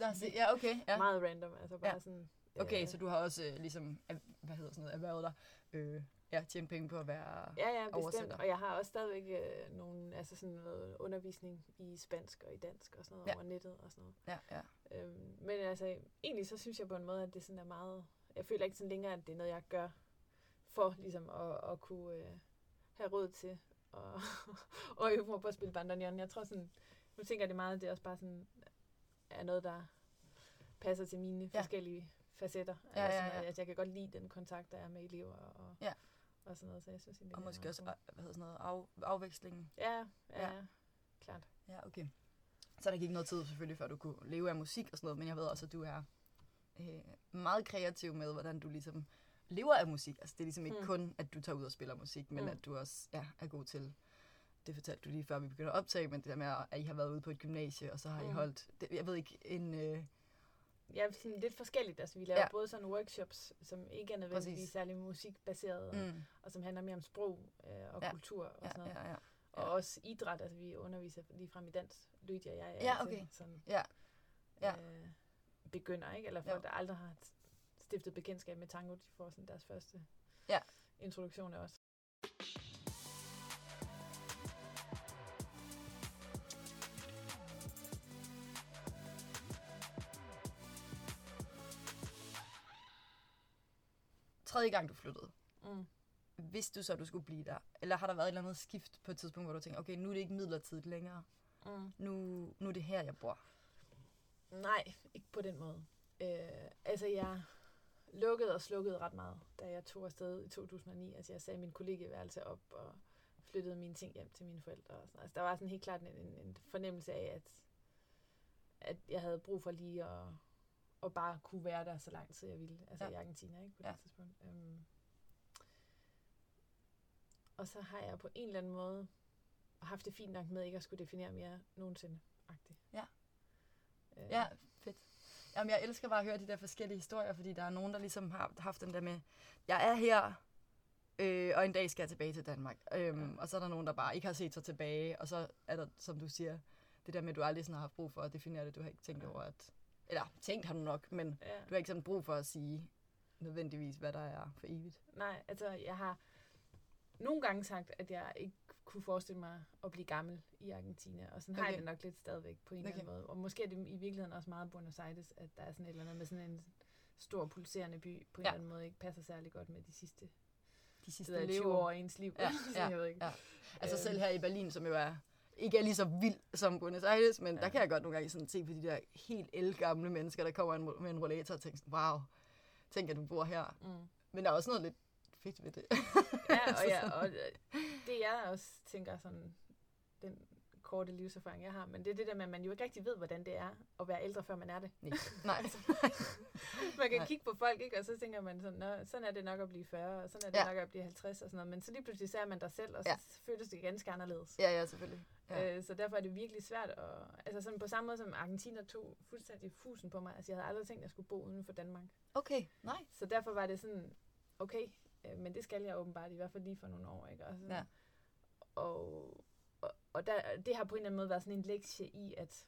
Nå, se, ja, okay. Ja. Meget random, altså bare Ja. sådan... Okay, øh, så du har også øh, ligesom, hvad hedder sådan noget, erhvervet dig, øh, ja, tjent penge på at være... Ja, ja, bestemt. oversætter. Og jeg har også stadigvæk øh, nogle, altså sådan noget undervisning i spansk og i dansk og sådan noget Ja. ja. over nettet og sådan noget. Ja, ja. Øhm, men altså, egentlig så synes jeg på en måde, at det sådan er meget... Jeg føler ikke sådan længere, at det er noget, jeg gør for ligesom at, at kunne øh, have råd til og, *laughs* og øve mig på at spille bandoneon. Jeg tror sådan, nu tænker jeg det meget, at det også bare sådan er noget, der passer til mine Ja. forskellige facetter. Ja, altså, ja, sådan, ja. at jeg kan godt lide den kontakt, der er med elever og, Ja. og sådan noget, så jeg synes Og det er måske også, hvad hedder sådan noget, af, afveksling. Ja, ja, Ja. ja. klart. Ja, okay. Så der gik noget tid selvfølgelig, før du kunne leve af musik og sådan noget, men jeg ved også, at du er øh, meget kreativ med, hvordan du ligesom lever af musik. Altså det er ligesom ikke Mm. kun, at du tager ud og spiller musik, men Mm. at du også ja, er god til, det fortalte du lige før vi begyndte at optage, men det der med, at I har været ude på et gymnasie, og så har I Mm. holdt, det, jeg ved ikke, en... Øh, Ja, sådan lidt forskelligt. Altså, vi laver Ja. ja. både sådan workshops, som ikke er nødvendigvis Præcis. særlig musikbaseret, mm. mm, og som handler mere om sprog øh, og Ja. ja. kultur og ja, sådan noget. ja, ja. Og også idræt, altså vi underviser lige frem i dans, Lydia og jeg er Ja, til okay. sådan, Ja. Ja. Øh, begynder, ikke? Eller Jo. folk, der aldrig har stiftet bekendtskab med tango, de får sådan deres første Ja. introduktion af os. Tredje gang du flyttede, Mm. vidste du så, at du skulle blive der? Eller har der været et eller andet skift på et tidspunkt, hvor du tænker, okay, nu er det ikke midlertidigt længere. Mm. Nu, nu er det her, jeg bor. Nej, ikke på den måde. Øh, altså, jeg lukkede og slukkede ret meget, da jeg tog afsted i 2009. Altså, jeg sagde min kollegeværelse op og flyttede mine ting hjem til mine forældre. Og sådan. Altså, der var sådan helt klart en, en, en fornemmelse af, at, at jeg havde brug for lige at, at bare kunne være der så lang tid jeg ville. Altså Ja. i Argentina, ikke? På Ja. det tidspunkt. Um, og så har jeg på en eller anden måde haft det fint nok med ikke at skulle definere mere nogensinde. -agtigt. Ja. Øh, Ja, fedt. Jamen, jeg elsker bare at høre de der forskellige historier, fordi der er nogen, der ligesom har haft den der med, jeg er her, øh, og en dag skal jeg tilbage til Danmark. Øhm, Ja. Og så er der nogen, der bare ikke har set sig tilbage, og så er der, som du siger, det der med, at du aldrig sådan har haft brug for at definere det. Du har ikke tænkt Ja. over, at... Eller tænkt har du nok, men Ja. du har ikke sådan brug for at sige nødvendigvis, hvad der er for evigt. Nej, altså jeg har nogle gange sagt, at jeg ikke kunne forestille mig at blive gammel i Argentina, og sådan okay. har jeg det nok lidt stadigvæk på en okay. eller anden måde. Og måske er det i virkeligheden også meget Buenos Aires, at der er sådan et eller andet med sådan en stor pulserende by, på en Ja. eller anden måde ikke passer særlig godt med de sidste, De sidste 20 leveår. år af ens liv. Ja, *laughs* ja, jeg ved ikke. ja. Altså selv her i Berlin, som jo er ikke er lige så vild som Buenos Aires, men ja. der kan jeg godt nogle gange sådan se på de der helt elgamle mennesker, der kommer en- med en rollator og tænker sådan, wow, tænk, at du bor her. Mm. Men der er også noget lidt fedt ved det. Ja, og, *laughs* ja, sådan- og øh, det jeg også tænker sådan, den korte livserfaring, jeg har, men det er det der med, at man jo ikke rigtig ved, hvordan det er at være ældre, før man er det. Nej. *laughs* Man kan Nej. kigge på folk, ikke? og så tænker man sådan, Nå, sådan er det nok at blive 40, og sådan er det Ja. nok at blive 50 og sådan noget. Men så lige pludselig ser man dig selv, og så Ja. føles det ganske anderledes. ja, ja, selvfølgelig. Ja. Øh, så derfor er det virkelig svært at... Altså sådan på samme måde som Argentina tog fuldstændig fusen på mig. Altså jeg havde aldrig tænkt, at jeg skulle bo uden for Danmark. Okay, nej. Så derfor var det sådan, okay, øh, men det skal jeg åbenbart, i hvert fald lige for nogle år. Ikke? Og, sådan, Ja. og, og, og der, det har på en eller anden måde været sådan en lektie i, at,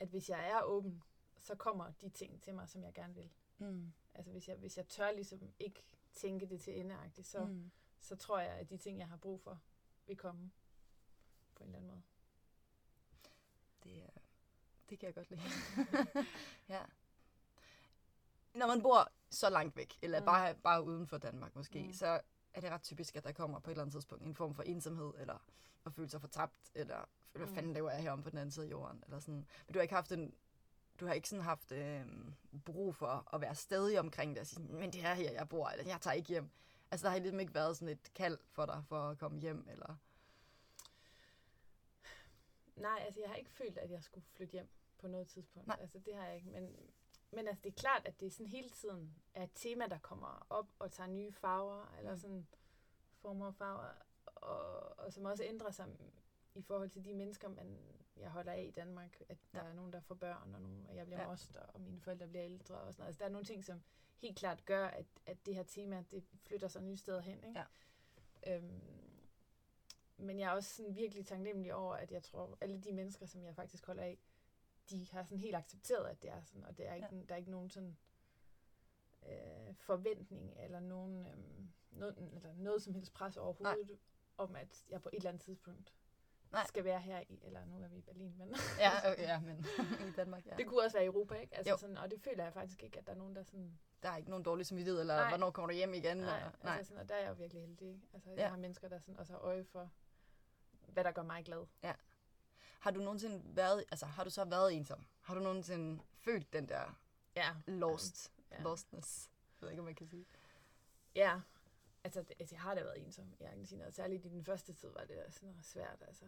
at hvis jeg er åben, så kommer de ting til mig, som jeg gerne vil. Mm. Altså hvis jeg, hvis jeg tør ligesom ikke tænke det til endeagtigt, så. Mm. så tror jeg, at de ting, jeg har brug for, vil komme på en eller anden måde. Det, er, det kan jeg godt lide. *laughs* ja. Når man bor så langt væk, eller Mm. bare, bare uden for Danmark måske, Mm. så er det ret typisk, at der kommer på et eller andet tidspunkt en form for ensomhed, eller at føle sig fortabt, eller hvad Mm. fanden laver jeg her om på den anden side af jorden, eller sådan. Men du har ikke haft en, du har ikke sådan haft øh, brug for at være stadig omkring det, og sige, men det er her, jeg bor, eller jeg tager ikke hjem. Altså, der har ligesom ikke været sådan et kald for dig for at komme hjem, eller... Nej, altså jeg har ikke følt, at jeg skulle flytte hjem på noget tidspunkt. Nej. Altså det har jeg ikke. Men, men altså det er klart, at det sådan hele tiden er et tema, der kommer op og tager nye farver, eller Mm. sådan former og farver, og, og som også ændrer sig i forhold til de mennesker, man, jeg holder af i Danmark. At der Ja. er nogen, der får børn, og, nogen, og jeg bliver ja. moster, og mine forældre bliver ældre. Og sådan noget. Altså der er nogle ting, som helt klart gør, at, at det her tema, det flytter sig nye steder hen. Ikke? Ja. Øhm, men jeg er også sådan virkelig taknemmelig over, at jeg tror, alle de mennesker, som jeg faktisk holder af, de har sådan helt accepteret, at det er sådan, og det er ikke, ja. der er ikke nogen sådan øh, forventning, eller nogen, øh, noget, eller noget som helst pres overhovedet, Nej. om at jeg på et eller andet tidspunkt Nej. Nej. skal være her i, eller nu er vi i Berlin, men Ja, øh, ja men *laughs* i Danmark, ja. det kunne også være i Europa, ikke? Altså Jo. sådan, og det føler jeg faktisk ikke, at der er nogen, der sådan... Der er ikke nogen dårlig samvittighed, eller Nej. hvornår kommer du hjem igen? Nej, og, altså sådan, og der er jeg jo virkelig heldig, ikke? Altså, jeg Ja. har mennesker, der sådan også har øje for, hvad der gør mig glad. Har du nogensinde været, altså har du så været ensom? Har du nogensinde følt den der Ja. lost, Ja. ja. lostness? Jeg ved ikke, om man kan sige. Ja, altså, det, altså jeg har da været ensom i Argentina, og særligt i den første tid var det sådan noget svært, altså.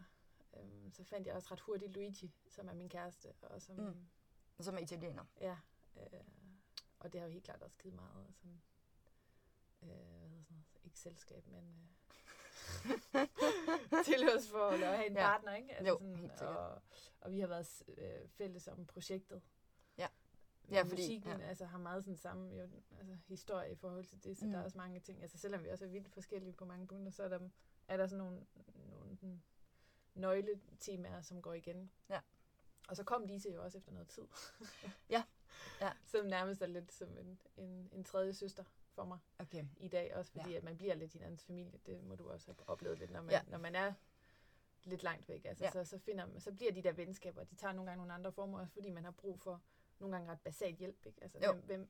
Øhm, så fandt jeg også ret hurtigt Luigi, som er min kæreste, og som, Mm. Som er italiener. ja, øh, og det har jo helt klart også givet meget, og sådan, øh, hvad hedder sådan noget, ikke selskab, men øh, *laughs* tilhørsforhold og have en Ja. partner, ikke? Altså Jo, sådan, helt sikkert. og, og vi har været øh, fælles om projektet. Ja. Ja, fordi- musikken ja. altså, har meget sådan samme jo, altså, historie i forhold til det, så mm. der er også mange ting. Altså selvom vi også er vildt forskellige på mange punkter, så er der, er der sådan nogle, nogle sådan, nøgletemaer, som går igen. Ja. Og så kom Lise jo også efter noget tid. Ja. Ja. *laughs* Som nærmest er lidt som en, en, en tredje søster for mig Okay. i dag, også fordi Ja. ja. at man bliver lidt hinandens familie. Det må du også have oplevet lidt, når man, Ja. ja. når man er lidt langt væk. Altså, Ja. ja. så, så, finder man, så bliver de der venskaber, de tager nogle gange nogle andre former, også fordi man har brug for nogle gange ret basalt hjælp. Ikke? Altså, Jo. hvem, hvem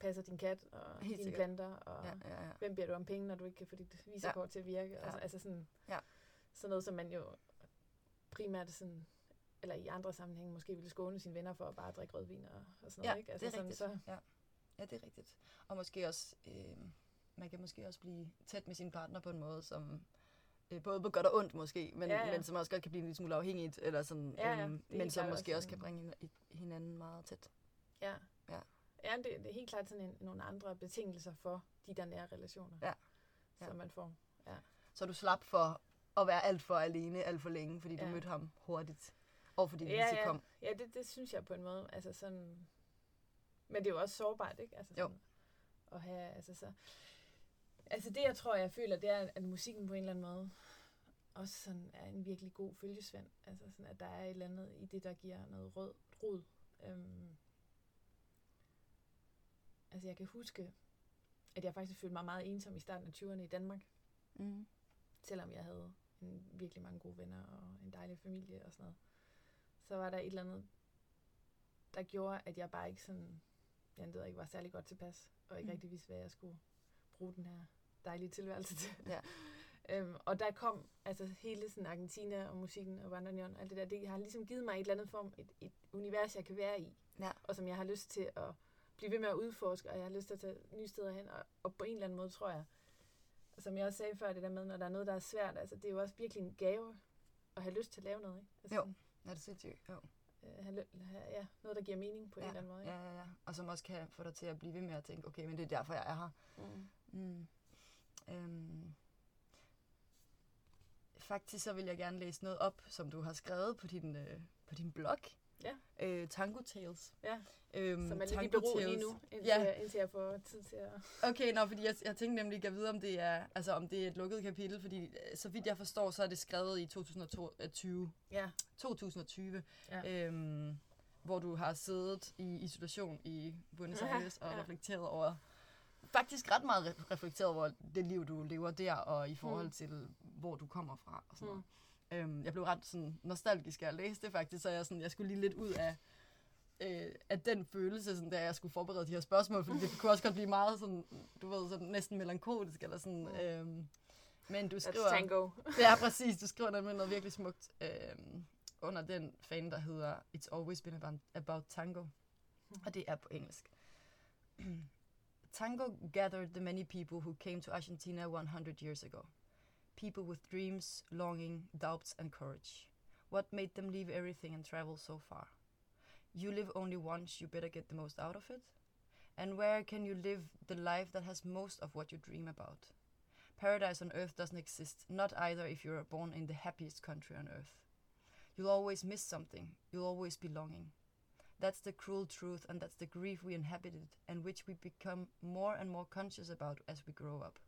passer din kat og Helt dine sikkert. planter, og Ja, ja, ja. hvem beder du om penge, når du ikke kan få dit visakort ja. til at virke. Altså, Ja. altså sådan, Ja. sådan noget, som man jo primært sådan, eller i andre sammenhænge måske ville skåne sine venner for at bare drikke rødvin og, og sådan Ja, noget. Ikke? Altså, det er sådan, rigtigt. så, Ja. Ja, det er rigtigt. Og måske også, øh, man kan måske også blive tæt med sin partner på en måde, som øh, både på godt og ondt måske, men, Ja, ja. men som også godt kan blive en lille smule afhængigt, eller sådan, Ja, ja, øhm, det men som måske også også kan bringe hinanden meget tæt. Ja. Ja. Ja, det, det er helt klart sådan en, nogle andre betingelser for de der nære relationer, Ja. som Ja. man får. Så du slap for at være alt for alene, alt for længe, fordi du Ja. mødte ham hurtigt, og fordi Ja, Lise ja. kom. Ja, det, det synes jeg på en måde. Altså sådan, men det er jo også sårbart, ikke? Altså Jo. sådan, At have, altså så, altså det jeg tror, jeg føler, det er, at musikken på en eller anden måde også sådan er en virkelig god følgesvend. Altså sådan, at der er et eller andet i det, der giver noget rød, rod. Øhm, altså jeg kan huske, at jeg faktisk følte mig meget ensom i starten af 20'erne i Danmark. Mm. selvom jeg havde en, virkelig mange gode venner og en dejlig familie og sådan noget, så var der et eller andet, der gjorde, at jeg bare ikke sådan, jeg ved ikke, var særlig godt tilpas, og ikke Mm. rigtig vidste, hvad jeg skulle bruge den her dejlige tilværelse til. Ja. *laughs* øhm, og der kom altså hele sådan Argentina og musikken og Bandoneon, alt det der, det har ligesom givet mig et eller andet form, et, et univers, jeg kan være i, Ja. og som jeg har lyst til at blive ved med at udforske, og jeg har lyst til at tage nye steder hen, og, og på en eller anden måde tror jeg, som jeg også sagde før, det der med, når der er noget, der er svært, altså det er jo også virkelig en gave at have lyst til at lave noget, ikke? Altså, Jo. Ja, det er sindssygt. Jo. Øh, have, lø- have, ja, noget, der giver mening på ja. en eller anden måde. Ikke? Ja, ja, ja. Og som også kan få dig til at blive ved med at tænke, okay, men det er derfor, jeg er her. Mm. Mm. Øhm. Faktisk så vil jeg gerne læse noget op, som du har skrevet på din, øh, på din blog. Ja. Øh, Tango Tales. Ja, Øhm, som er lidt i bero lige nu, indtil, Ja. jeg, indtil jeg får tid til at... Okay, nå, fordi jeg, jeg tænkte nemlig at vide, om det er, altså, om det er et lukket kapitel, fordi øh, så vidt jeg forstår, så er det skrevet i 2020. Ja, 2020, Ja. øhm, hvor du har siddet i isolation i Buenos Ja, Aires og ja. reflekteret over, faktisk ret meget re- reflekteret over det liv, du lever der, og i forhold Mm. til, hvor du kommer fra og sådan Mm. noget. Øhm, jeg blev ret sådan, nostalgisk af at læse det faktisk, så jeg, sådan, jeg skulle lige lidt ud af, øh, af den følelse, sådan, da jeg skulle forberede de her spørgsmål, fordi det kunne også godt blive meget sådan, du ved, sådan, næsten melankolsk, eller sådan, Mm. øhm, men du that's skriver... tango. Ja, præcis. Du skriver nemlig noget virkelig smukt øhm, under den fan, der hedder It's Always Been About, about Tango. Og det er på engelsk. *clears throat* Tango gathered the many people who came to Argentina 100 years ago. People with dreams, longing, doubts, and courage. What made them leave everything and travel so far? You live only once, you better get the most out of it. And where can you live the life that has most of what you dream about? Paradise on earth doesn't exist, not either if you're born in the happiest country on earth. You'll always miss something, you'll always be longing. That's the cruel truth, and that's the grief we inhabited, and which we become more and more conscious about as we grow up.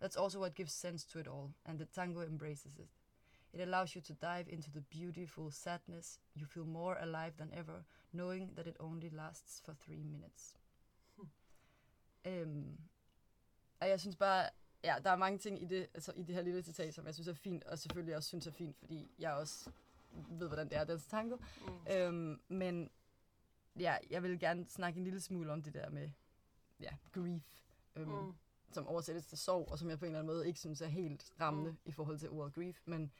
That's also what gives sense to it all, and the tango embraces it. It allows you to dive into the beautiful sadness. You feel more alive than ever, knowing that it only lasts for three minutes. Øhm, og jeg synes bare, ja, der er mange ting i det, altså i det her lille citat, som jeg synes er fint, og selvfølgelig også synes er fint, fordi jeg også ved, hvordan det er, danse tango. Mm. Øhm, men ja, jeg vil gerne snakke en lille smule om det der med ja, grief, øhm, mm. Som oversættes til sorg, og som jeg på en eller anden måde ikke synes er helt rammende mm. I forhold til ordet grief. Men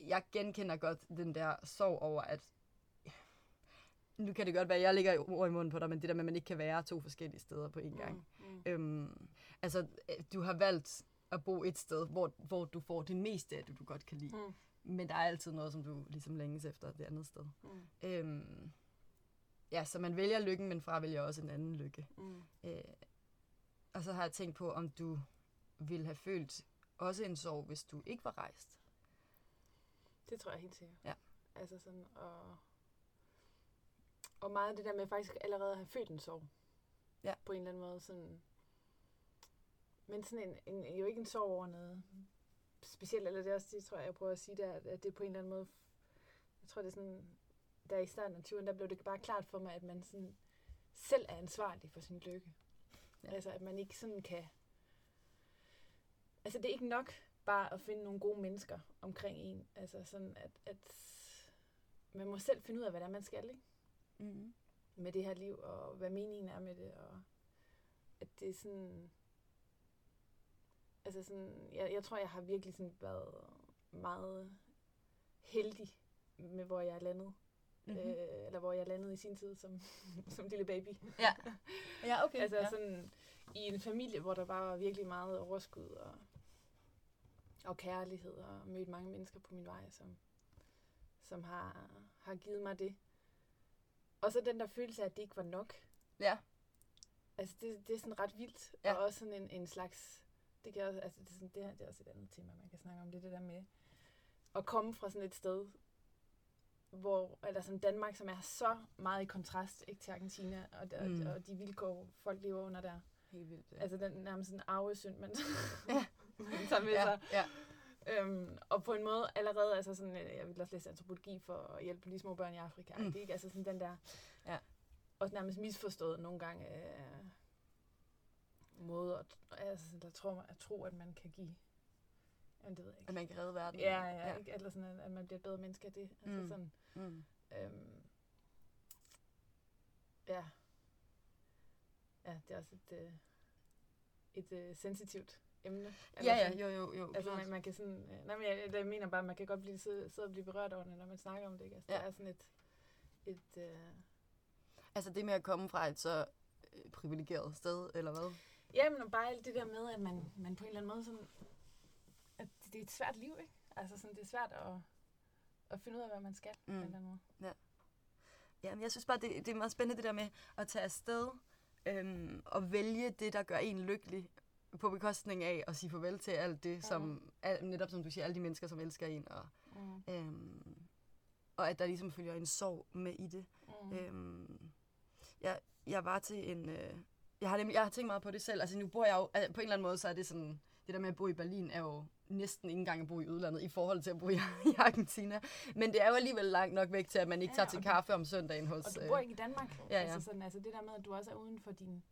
jeg genkender godt den der sorg over, at nu kan det godt være, at jeg ligger ord i munden på dig, men det der med, at man ikke kan være to forskellige steder på én gang. Mm. Mm. Øhm, altså, du har valgt at bo et sted, hvor, hvor du får det meste af det, du godt kan lide. Mm. Men der er altid noget, som du ligesom længes efter det andet sted. Mm. Øhm, ja, så man vælger lykken, men fravælger også en anden lykke. Mm. Øh, og så har jeg tænkt på, om du ville have følt også en sorg, hvis du ikke var rejst. Det tror jeg helt sikkert. Ja. Altså sådan, og, og meget af det der med faktisk allerede at have følt en sorg. Ja. På en eller anden måde. Sådan, men sådan en, en, jo ikke en sorg over noget specielt, eller det er også det, tror jeg, jeg prøver at sige der, at det på en eller anden måde, jeg tror det er sådan, der i starten af turen, der blev det bare klart for mig, at man sådan selv er ansvarlig for sin lykke. Ja. Altså, at man ikke sådan kan... Altså, det er ikke nok bare at finde nogle gode mennesker omkring en. Altså, sådan at, at man må selv finde ud af, hvad det er, man skal, ikke? Mm-hmm. Med det her liv, og hvad meningen er med det, og at det er sådan... Altså sådan, jeg, jeg tror, jeg har virkelig sådan været meget heldig med, hvor jeg er landet. Mm-hmm. Øh, eller hvor jeg landede i sin tid som, *laughs* som lille baby. Ja. *laughs* ja, okay. Altså ja. sådan i en familie, hvor der bare var virkelig meget overskud og, og kærlighed, og mødt mange mennesker på min vej, som, som har, har givet mig det. Og så den der følelse af, at det ikke var nok. ja. Altså det, det er sådan ret vildt, Ja. og også sådan en, en slags, det, kan også, altså det, er sådan, det, her, det er også et andet tema, man kan snakke om, det det der med at komme fra sådan et sted, hvor, eller sådan Danmark, som er så meget i kontrast ikke, til Argentina, og, og, Mm. og de vilkår, folk lever under der. Helt vildt. Ja. Altså den nærmest sådan arvesynd, man, Ja. man *laughs* tager med ja, sig. ja. Øhm, og på en måde allerede, altså sådan, øh, jeg vil også læse antropologi for at hjælpe lige små børn i Afrika. Mm. Mm. Ikke? Altså sådan den der, Ja. også nærmest misforstået nogle gange, øh, måde at, altså, der tror at tro, at man kan give, jamen det ved jeg ikke. At man kan redde verden. Ja, ja, ja. Ikke? Eller sådan, at- at man bliver et bedre menneske af det. Altså Mm. sådan, Mm. øhm, ja. Ja, det er også et, øh, et øh, sensitivt emne. Eller Ja, ja, jo, jo, jo. Altså, man, man kan sådan... Øh, nej, men jeg, jeg mener bare, man kan godt blive, sidde, sidde og blive berørt over det, når man snakker om det, ikke? Altså, Ja. det er sådan et... et øh, Altså det med at komme fra et så øh, privilegeret sted, eller hvad? Jamen, og bare alt det der med, at man, man på en eller anden måde sådan... Det er et svært liv, ikke? Altså sådan, det er svært at, at finde ud af, hvad man skal mm. på en eller anden måde. Ja, men jeg synes bare, det, det er meget spændende det der med at tage afsted øhm, og vælge det, der gør en lykkelig på bekostning af at sige farvel til alt det, som, al, netop som du siger, alle de mennesker, som elsker en, og, Mm. øhm, og at der ligesom følger en sorg med i det. Mm. Øhm, jeg, jeg var til en... Øh, jeg, har nemlig, jeg har tænkt meget på det selv. Altså nu bor jeg jo... Altså, på en eller anden måde, så er det sådan... Det der med at bo i Berlin er jo næsten ikke engang at bo i udlandet i forhold til at bo i, *laughs* i Argentina. Men det er jo alligevel langt nok væk til, at man ikke Ja, tager til du- kaffe om søndagen hos... Og du øh, bor ikke i Danmark. ja, ja. Altså, sådan, altså det der med, at du også er uden for din,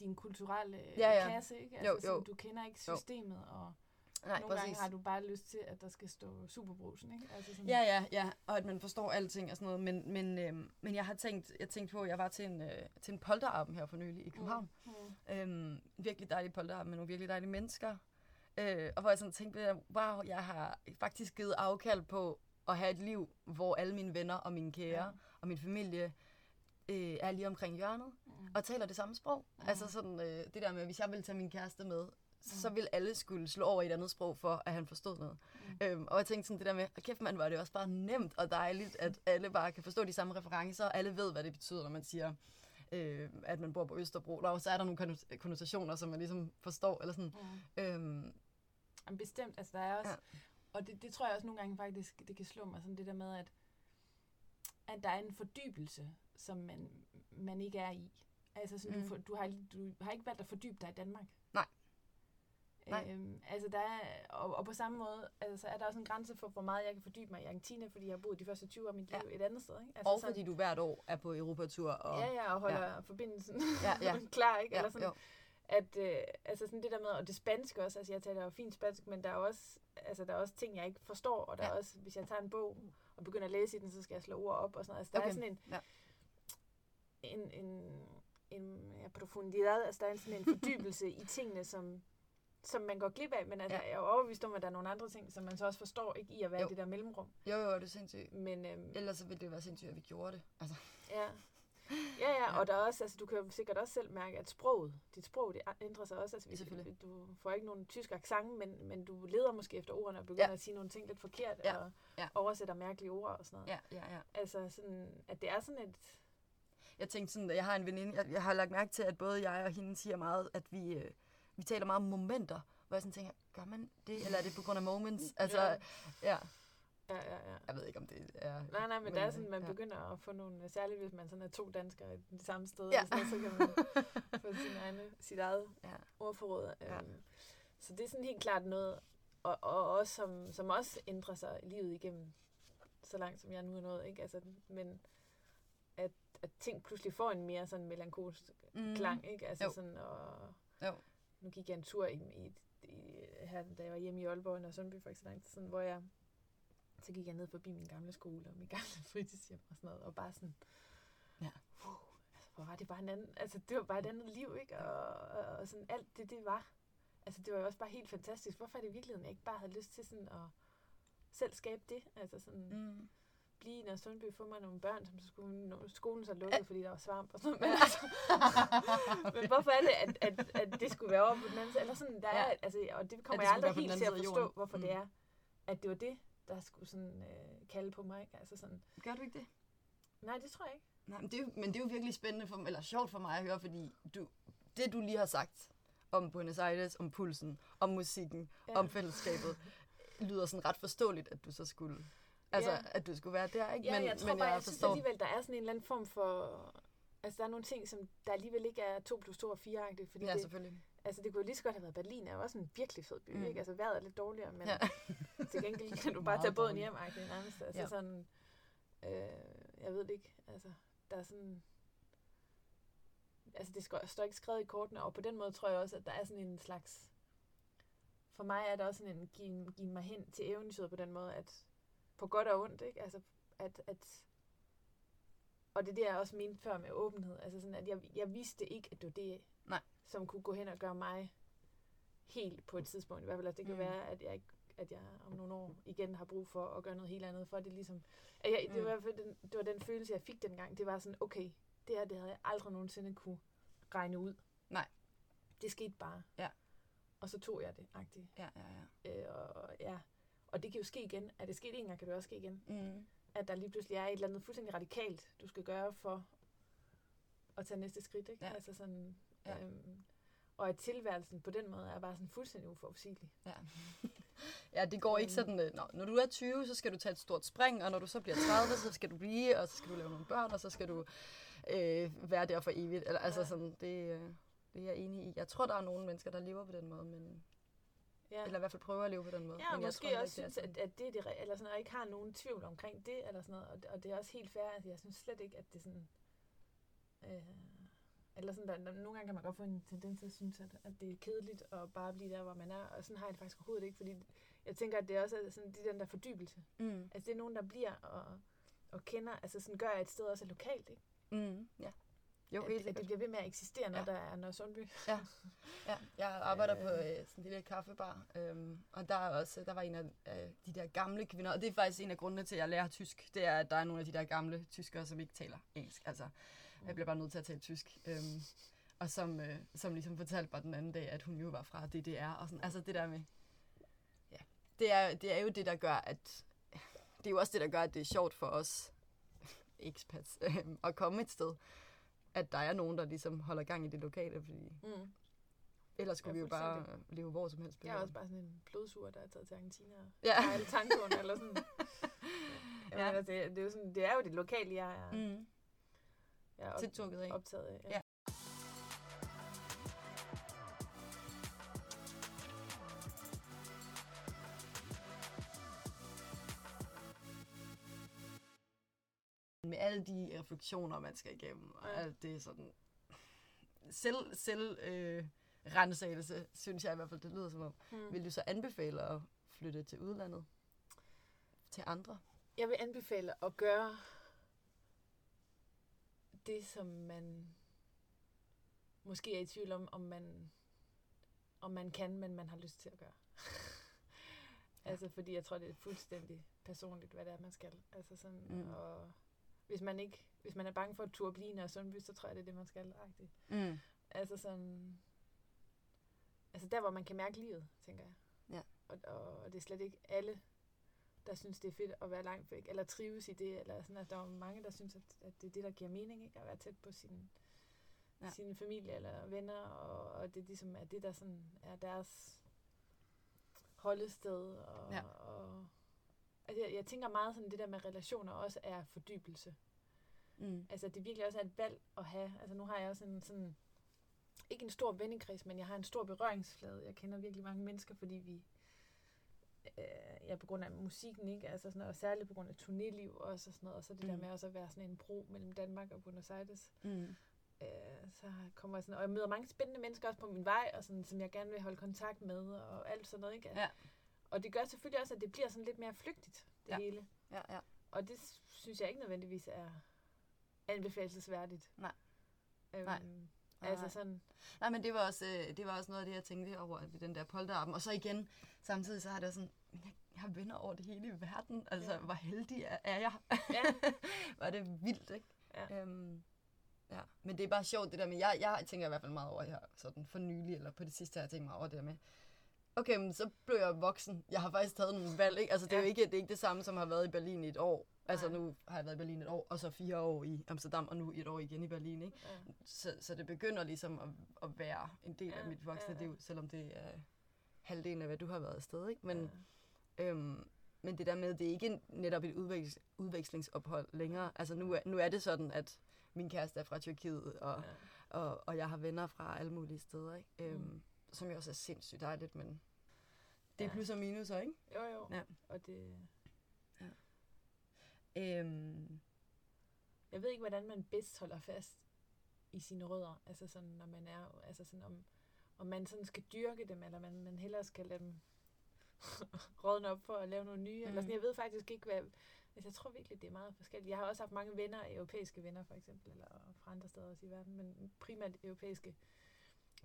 din kulturelle Ja, ja. kasse, ikke? Jo, Altså, jo. Sådan, du kender ikke Jo. systemet, og Nej, nogle præcis. gange har du bare lyst til, at der skal stå superbrusen, ikke? Altså sådan, Ja, ja, ja, og at man forstår alting og sådan noget, men, men, øhm, men jeg har tænkt, jeg tænkte på, at jeg var til en, øh, til en polterappen her for nylig i København. Mm. Øhm, en virkelig dejlig polterappen med nogle virkelig dejlige mennesker. Øh, og hvor jeg sådan tænkte, wow, jeg har faktisk givet afkald på at have et liv, hvor alle mine venner og mine kære Ja. og min familie øh, er lige omkring hjørnet Mm. og taler det samme sprog. Mhm. Altså sådan øh, det der med, hvis jeg ville tage min kæreste med, så vil alle skulle slå over i et andet sprog for, at han forstod noget. Mm. Øhm, og jeg tænkte sådan det der med, "Hold kæft mand, var det også bare nemt og dejligt, at alle bare kan forstå de samme referencer, og alle ved, hvad det betyder, når man siger, øh, at man bor på Østerbro. Og så er der nogle konno- konnotationer, som man ligesom forstår. Eller sådan. Mm. Øhm, Jamen, bestemt, altså der er også, Ja. ja. og det, det tror jeg også nogle gange faktisk, det kan slå mig, sådan det der med, at, at der er en fordybelse, som man, man ikke er i. Altså sådan, Mm. du, for, du, har, du har ikke valgt at fordybe dig i Danmark. Nej. Nej. Øhm, altså der er, og, og på samme måde, altså, så er der også en grænse for, hvor meget jeg kan fordybe mig i Argentina, fordi jeg har boet de første 20 år af mit liv Ja. et andet sted. Ikke? Altså og fordi du hvert år er på Europatur. Og, Ja, ja, og holder ja. forbindelsen Ja, ja. *laughs* klar, ikke? ja, Eller sådan, jo. at øh, altså sådan det der med, og det spanske også, altså jeg taler jo fint spansk, men der er også, altså der er også ting, jeg ikke forstår, og der ja. Er også, hvis jeg tager en bog og begynder at læse i den, så skal jeg slå ord op og sådan noget. Altså der Okay, er sådan en, ja. en, en, en ja, profundidad, altså der er sådan en fordybelse i tingene, som, som man går glip af, men altså, Ja. jeg er overbevist om, at der er nogle andre ting, som man så også forstår, ikke i at være Jo. i det der mellemrum. Jo, jo, det er sindssygt. Men øhm, Ellers så ville det være sindssygt, at vi gjorde det. Altså, Ja. Ja, ja, og der er også, altså, du kan jo sikkert også selv mærke, at sproget, dit sprog, det ændrer sig også. Altså, hvis, Selvfølgelig. Du får ikke nogen tysk accent, men, men du leder måske efter ordene og begynder Ja. at sige nogle ting lidt forkert, Ja. og Ja. oversætter mærkelige ord og sådan noget. ja, ja, ja. Altså sådan, at det er sådan et... Jeg tænkte sådan, at jeg har en veninde, jeg, jeg har lagt mærke til, at både jeg og hende siger meget, at vi, øh, vi taler meget om momenter, hvor jeg sådan tænker, gør man det, eller er det på grund af moments? *laughs* Altså, Ja. ja. ja. Ja, ja. Jeg ved ikke, om det er... Nej, nej, men, men der er sådan, man ja. begynder at få nogle, særligt hvis man sådan er to danskere i det samme sted, Ja. sådan, så kan man *laughs* få sin egne, sit eget Ja. ordforråd. Ja. Øhm, så det er sådan helt klart noget, og, og også, som, som også ændrer sig livet igennem, så langt som jeg nu er nået, ikke? Altså, men at, at ting pludselig får en mere sådan melankolsk Mm. klang, ikke? Altså Jo. sådan, og Jo. Nu gik jeg en tur i, i, i her, da jeg var hjemme i Aalborg, og Sundby for eksempel, sådan, hvor jeg, så gik jeg ned forbi min gamle skole og min gamle *laughs* fritidshjem og sådan noget, og bare sådan, Ja. wow, altså, hvor var det bare en anden, altså det var bare et andet liv, ikke? Og, og, og sådan alt det, det var, altså det var jo også bare helt fantastisk. Hvorfor er det i virkeligheden, jeg ikke bare havde lyst til sådan at selv skabe det? Altså sådan, Mm. Blive i Nørre Sundby, få mig nogle børn, som så skulle nå- skolen så lukkede, fordi der var svamp og sådan noget. Men, altså, *laughs* men hvorfor er det, at, at, at det skulle være over på den anden side? Eller sådan, der er, altså, og det kommer det jeg aldrig helt til at forstå, hvorfor Mm. det er, at det var det, der skulle sådan øh, kalde på mig. Ikke? Altså sådan, Gør du ikke det? nej, det tror jeg ikke. Nej, men det, er jo, men det er jo virkelig spændende, for, eller sjovt for mig at høre, fordi du, det du lige har sagt om Buenos Aires, om pulsen, om musikken, ja. om fællesskabet, lyder sådan ret forståeligt, at du så skulle, altså, Ja. at du skulle være der, ikke? Ja, men, jeg tror men bare, jeg jeg synes forstår. alligevel, der er sådan en eller anden form for... Altså, der er nogle ting, som der alligevel ikke er 2 plus 2 og 4-agtigt, fordi Ja, det, selvfølgelig. altså, det kunne jo lige så godt have været Berlin, er jo også en virkelig fed by, Mm. ikke? Altså, vejret er lidt dårligere, men Ja. *laughs* til gengæld kan du *laughs* bare tage båden hjem, agtigt nærmest. Altså, Ja. sådan, øh, jeg ved det ikke, altså, der er sådan... Altså, det står ikke skrevet i kortene, og på den måde tror jeg også, at der er sådan en slags... For mig er der også sådan en give, give mig hen til eventyret på den måde, at på godt og ondt, ikke? Altså, at, at og det er det, jeg også mente før med åbenhed. Altså sådan, at jeg, jeg vidste ikke, at det var det, Nej. som kunne gå hen og gøre mig helt på et tidspunkt. I hvert fald, at det kan Mm. mm. være, at jeg, at jeg om nogle år igen har brug for at gøre noget helt andet, for det ligesom... At jeg, det, var Mm. i hvert fald den, det var den følelse, jeg fik dengang. Det var sådan, okay, det her, det havde jeg aldrig nogensinde kunne regne ud. Nej. Det skete bare. Ja. Og så tog jeg det, agtigt. Ja, ja, ja. Øh, og, ja. Og det kan jo ske igen. Er det sket en gang, kan det også ske igen. Mm. At der lige pludselig er et eller andet fuldstændig radikalt, du skal gøre for at tage næste skridt. Ikke? Ja. Altså sådan, Ja. øhm, og at tilværelsen på den måde er bare sådan fuldstændig uforudsigelig. Ja. *laughs* ja, det går ikke Øhm. sådan, øh, Nå, når du er 20, så skal du tage et stort spring, og når du så bliver 30, så skal du blive, og så skal du lave nogle børn, og så skal du øh, være der for evigt. Eller, altså Ja. sådan, det, øh, det er jeg enig i. Jeg tror, der er nogle mennesker, der lever på den måde, men, Ja. eller i hvert fald prøver at leve på den måde. Ja, og men jeg måske tror heller også er synes, at, at det er det, eller sådan, og ikke har nogen tvivl omkring det, eller sådan noget, og, det- og det er også helt fair, at jeg synes slet ikke, at det sådan, øh, eller sådan, der, nogle gange kan man godt få en tendens til at synes, at, at det er kedeligt at bare blive der, hvor man er, og sådan har jeg det faktisk overhovedet ikke, fordi jeg tænker, at det også er sådan, det er den der fordybelse. Mm. Altså det er nogen, der bliver og, og kender, altså sådan gør, at et sted også er lokalt, ikke? Mm. Ja. Jo, at, helt at det bliver ved med at eksistere, når Ja. der er Nørre Sundby. *laughs* Ja, jeg arbejder på Øh. øh, sådan en lille kaffebar, øhm, og der er også, der var en af øh, de der gamle kvinder, og det er faktisk en af grundene til, at jeg lærer tysk, det er, at der er nogle af de der gamle tyskere, som ikke taler engelsk. Altså, jeg bliver bare nødt til at tale tysk. Øhm, og som, øh, som ligesom fortalte mig den anden dag, at hun jo var fra DDR, og sådan, altså det der med, ja, det er, det er jo det, der gør, at, det er jo også det, der gør, at det er sjovt for os *laughs* expats øh, at komme et sted, at der er nogen, der ligesom holder gang i det lokale, fordi Mm. Ellers skulle Ja, vi jo bare leve hvor som helst. Jeg er også bare sådan en blodsur, der er taget til Argentina og Ja. ja. alle tangoen, eller sådan. Jeg *laughs* Ja. mener, det, det, er jo sådan, det er jo det lokale, jeg er, Mm. jeg er op, Tiltrukket af. optaget af. Ja. Med alle de refleksioner, man skal igennem, og Ja. alt det sådan... Selv, selv øh, rensagelse, synes jeg i hvert fald, det lyder som om. Hmm. Vil du så anbefale at flytte til udlandet? Til andre? Jeg vil anbefale at gøre det, som man måske er i tvivl om, om man, om man kan, men man har lyst til at gøre. *laughs* Altså, fordi jeg tror, det er fuldstændig personligt, hvad det er, man skal. Altså sådan, Mm. mm. og hvis man ikke, hvis man er bange for blive og Sundby, så tror jeg, det er det, man skal. Agtigt. Mm. Altså sådan, altså der, hvor man kan mærke livet, tænker jeg. Ja. Og, og, og det er slet ikke alle, der synes, det er fedt at være langt væk, eller trives i det, eller sådan, at der er mange, der synes, at, at det er det, der giver mening, ikke? At være tæt på sin, ja. sin familie eller venner, og, og det ligesom er det, der sådan er deres holdested, og, Ja. og altså jeg, jeg tænker meget sådan, det der med relationer også er fordybelse. Mm. Altså, det virkelig også er et valg at have. Altså, nu har jeg også en sådan, ikke en stor vennekreds, men jeg har en stor berøringsflade. Jeg kender virkelig mange mennesker, fordi vi, øh, ja, på grund af musikken, ikke? Altså sådan, noget, og særligt på grund af turnéliv også, og sådan noget. Og så det mm. der med også at være sådan en bro mellem Danmark og Buenos Aires. Mm. Øh, så kommer jeg sådan, og jeg møder mange spændende mennesker også på min vej, og sådan, som jeg gerne vil holde kontakt med, og alt sådan noget, ikke? Ja. Og det gør selvfølgelig også, at det bliver sådan lidt mere flygtigt, det Ja. hele. Ja, ja. Og det synes jeg ikke nødvendigvis er anbefalesværdigt. Nej. Øhm, Nej. Altså sådan, Nej, men det var, også, øh, det var også noget af det, jeg tænkte over ved den der polterappen. Og så igen, samtidig så har det sådan, jeg, har venner over det hele i verden. Altså, Ja. hvor heldig er, er jeg? ja, *laughs* var det vildt, ikke? Ja. Øhm, ja. Men det er bare sjovt, det der med, jeg, jeg tænker i hvert fald meget over her, sådan for nylig, eller på det sidste har jeg tænkt meget over det der med, okay, men så blev jeg voksen. Jeg har faktisk taget nogle valg, ikke? Altså, det er jo ikke det, er ikke det samme, som har været i Berlin i et år. Altså, nu har jeg været i Berlin et år, og så fire år i Amsterdam, og nu et år igen i Berlin, ikke? ja. Så, så det begynder ligesom at, at være en del af Ja, mit voksne ja. liv, selvom det er halvdelen af, hvad du har været afsted, ikke? Men, ja. øhm, men det der med, det er ikke netop et udveks, udvekslingsophold længere. Altså nu er, nu er det sådan, at min kæreste er fra Tyrkiet, og, ja. og, og jeg har venner fra alle mulige steder, ikke? Øhm, Mm. Som jo også er sindssygt dejligt, men det er Ja. plus og minuser, ikke? Jo, jo. Ja. Og det, Øhm, jeg ved ikke, hvordan man bedst holder fast i sine rødder. Altså sådan, når man er, altså sådan om, om man sådan skal dyrke dem, eller man, man hellere skal lade dem *laughs* rådne op for at lave nogle nye. Mm. Eller Mm. sådan, jeg ved faktisk ikke, hvad... Altså, jeg tror virkelig, det er meget forskelligt. Jeg har også haft mange venner, europæiske venner for eksempel, eller fra andre steder også i verden, men primært europæiske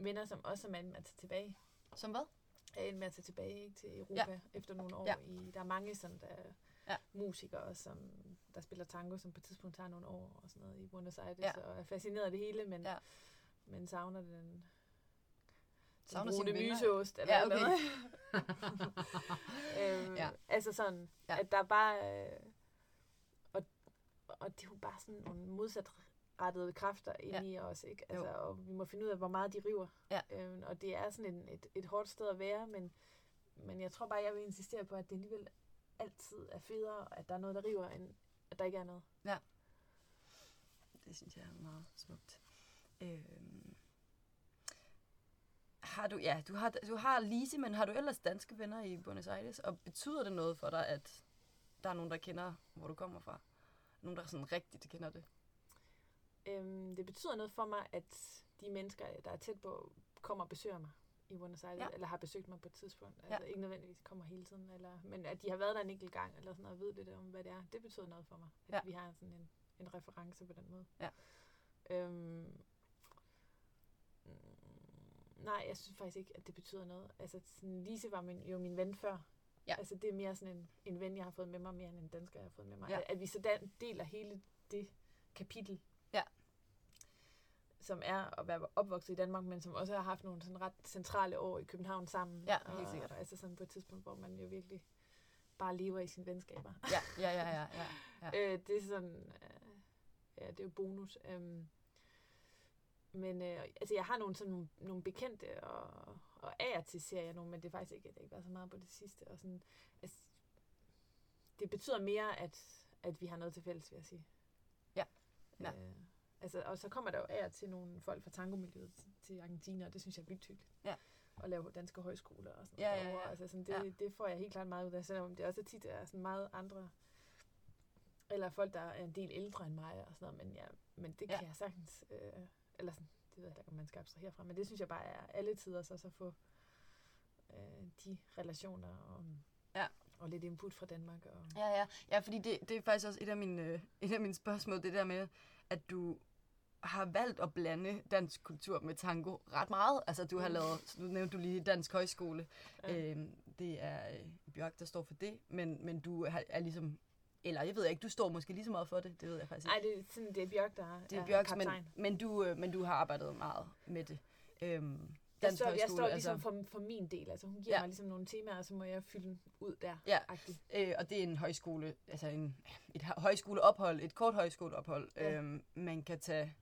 venner, som også er med at tage tilbage. som hvad? Er endt med at tage tilbage ikke, til Europa ja. efter nogle år. Ja. I, der er mange, sådan, der, Ja. musikere, som, der spiller tango, som på et tidspunkt tager nogle år og sådan noget i Buenos Aires, Ja. og er fascineret af det hele, men, Ja. men savner den, Savner brune venner. myseost. Eller Ja, okay. andet. *laughs* øhm, Ja. Altså sådan, Ja. at der er bare... Øh, og, og det er jo bare sådan nogle modsatrettede kræfter inde Ja. i os, ikke? Jo. Altså, og vi må finde ud af, hvor meget de river. Ja. Øhm, og det er sådan en, et, et hårdt sted at være, men, men jeg tror bare, jeg vil insistere på, at det alligevel altid er federe, at der er noget, der river, end at der ikke er noget. Det synes jeg er meget smukt. Øhm. Har du, ja, du har, du har Lise, men har du ellers danske venner i Buenos Aires? Og betyder det noget for dig, at der er nogen, der kender, hvor du kommer fra? Nogen, der sådan rigtigt kender det? Øhm, det betyder noget for mig, at de mennesker, der er tæt på, kommer og besøger mig i Buenos Aires, Ja. eller har besøgt mig på et tidspunkt. Altså Ja. ikke nødvendigvis kommer hele tiden, eller, men at de har været der en enkelt gang, eller sådan noget, og ved lidt om, hvad det er. Det betyder noget for mig, at Ja. vi har sådan en, en reference på den måde. Ja. Øhm, mm, nej, jeg synes faktisk ikke, at det betyder noget. Altså, sådan, Lise var min, jo min ven før. Ja. Altså, det er mere sådan en, en ven, jeg har fået med mig, mere end en dansker, jeg har fået med mig. Ja. At, at vi så da, deler hele det kapitel. Som er at være opvokset i Danmark, men som også har haft nogle sådan ret centrale år i København sammen. Ja, og, helt sikkert. Altså sådan på et tidspunkt, hvor man jo virkelig bare lever i sine venskaber. Ja, ja, ja, ja. ja. *laughs* Ja. Øh, det er sådan, øh, ja, det er jo bonus. Øhm, men øh, altså, jeg har nogle, sådan, nogle, nogle bekendte, og, og af og til ser jeg nogle, men det er faktisk ikke, det har ikke været så meget på det sidste. Og sådan, altså, det betyder mere, at, at vi har noget til fælles, vil jeg sige. Ja. Ja. Øh, altså, og så kommer der jo af til nogle folk fra tangomiljøet til, Argentina, og det synes jeg er vildt hyggeligt. Ja. Og lave danske højskoler og sådan Ja, noget. ja, ja. derovre. Altså, sådan, det, Ja. ja. det får jeg helt klart meget ud af, selvom det også tit er sådan meget andre eller folk, der er en del ældre end mig og sådan noget, men, ja, men det Ja. kan jeg sagtens, øh, eller sådan, det ved jeg ikke, om man skal abstrahere fra, men det synes jeg bare er alle tider, så, så at få øh, de relationer og, Ja. og lidt input fra Danmark. Og, Ja, ja. Ja, fordi det, det er faktisk også et af, mine, øh, et af mine spørgsmål, det der med, at du har valgt at blande dansk kultur med tango ret meget. Altså, du har Mm. lavet, nu nævnte du lige Dansk Højskole. Ja. Øhm, det er øh, Bjørk, der står for det, men, men du er, er ligesom, eller jeg ved ikke, du står måske lige så meget for det, det ved jeg faktisk ikke. Ej, det er, sådan, det er Bjørk, der det er Bjørks, men, men, du, øh, men du har arbejdet meget med det. Øhm, Jeg står, jeg står ligesom altså, for, for min del. Altså, hun giver Ja. mig ligesom nogle temaer, og så må jeg fylde ud der. Ja. agtigt. øh, og det er en højskole, altså en, et hø- højskoleophold, et kort højskoleophold, Ja. øhm, man kan tage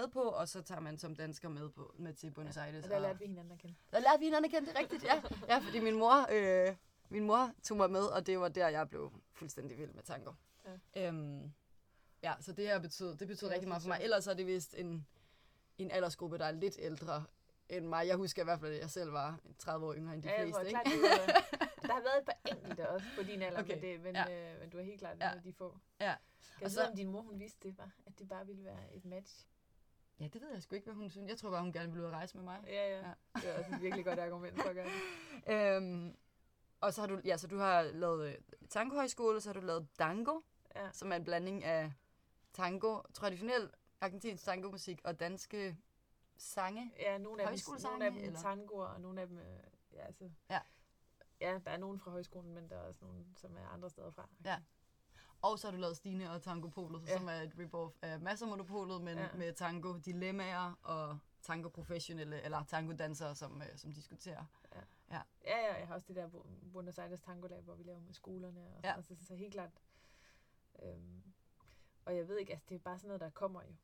med på, og så tager man som dansker med, på, med til Buenos Aires. Og der lærte vi hinanden at kende. Der lærte vi hinanden at kende, det er rigtigt, ja. Ja, fordi min mor, øh, min mor tog mig med, og det var der, jeg blev fuldstændig vild med tango. Ja. Øhm, ja, så det her betød, det betød Det rigtig meget for mig. Ellers er det vist en, en aldersgruppe, der er lidt ældre end mig. Jeg husker i hvert fald, at jeg selv var 30 år yngre end de ja, fleste. klart, Ikke? øh, *laughs* der har været et par enkelte også på din alder, Okay, men, det, men, ja. ja. øh, men du er helt klart Ja. ja. af de få. Ja. Kan Og så... om din mor, hun vidste det var, at det bare ville være et match? Ja, det ved jeg sgu ikke, hvad hun synes. Jeg tror bare, hun gerne ville ud og rejse med mig. Ja, ja. Ja. Det er også et virkelig godt argument for at gøre det. *laughs* Øhm, og så har du, ja, så du har lavet øh, tangohøjskole, så har du lavet dango, Ja. som er en blanding af tango, traditionel argentinsk tangomusik og danske sange. Ja, nogle af dem, nogle af dem eller? tangoer, og nogle af dem, øh, ja, altså, Ja. ja, der er nogen fra højskolen, men der er også nogen, som er andre steder fra. Ja. Og så har du lavet Stine og Tango Polet, Ja. som er et rip-off af masser monopolet, men ja. Ja. med tango dilemmaer og tango professionelle, eller tango dansere, som, øh, som diskuterer. Ja, ja, jeg har også det der Bu- Buenos Aires Tango Lab, hvor vi laver med skolerne, og Ja. ja. så, så, så helt klart. Øhm, og jeg ved ikke, altså det er bare sådan noget, der kommer jo.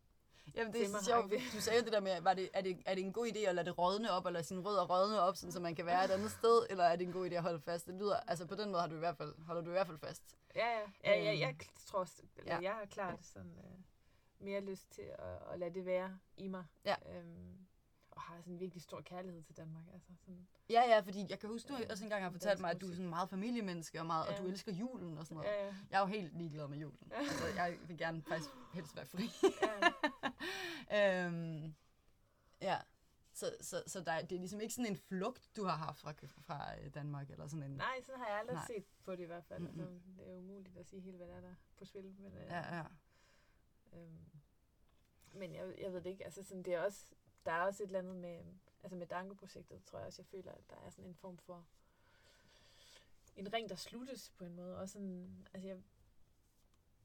Jamen, det er så sjovt. Du sagde det der med, var det, er, det, er det en god idé at lade det rådne op, eller sin rødder rådne op, sådan, så man kan være et andet sted, eller er det en god idé at holde fast? Det lyder, altså på den måde har du i hvert fald, holder du i hvert fald fast. Ja, ja. ja, ja Øhm, jeg tror, eller ja. jeg har klart sådan, øh, mere lyst til at, at lade det være i mig. Ja. Øhm, har sådan en virkelig stor kærlighed til Danmark. Altså sådan, Ja, ja, fordi jeg kan huske, du Ja, også engang har fortalt mig, at du er sådan meget familiemenneske, og, meget, og Ja. du elsker julen og sådan noget. ja, ja. Jeg er jo helt ligeglad med julen. Altså, jeg vil gerne faktisk helst være fri. ja. *laughs* øhm, ja. Så, så, så der, er- det er ligesom ikke sådan en flugt, du har haft fra, fra øh, Danmark, eller sådan en... Nej, sådan har jeg aldrig Nej. set på det i hvert fald. Mm-mm. Altså, det er umuligt at sige helt, hvad der er der på spil. Men, øh, Ja, ja. Øhm, men jeg, jeg ved det ikke, altså sådan, det er også, der er også et eller andet med, altså med Danko-projektet, tror jeg også, jeg føler, at der er sådan en form for en ring, der sluttes på en måde. Og sådan, altså jeg,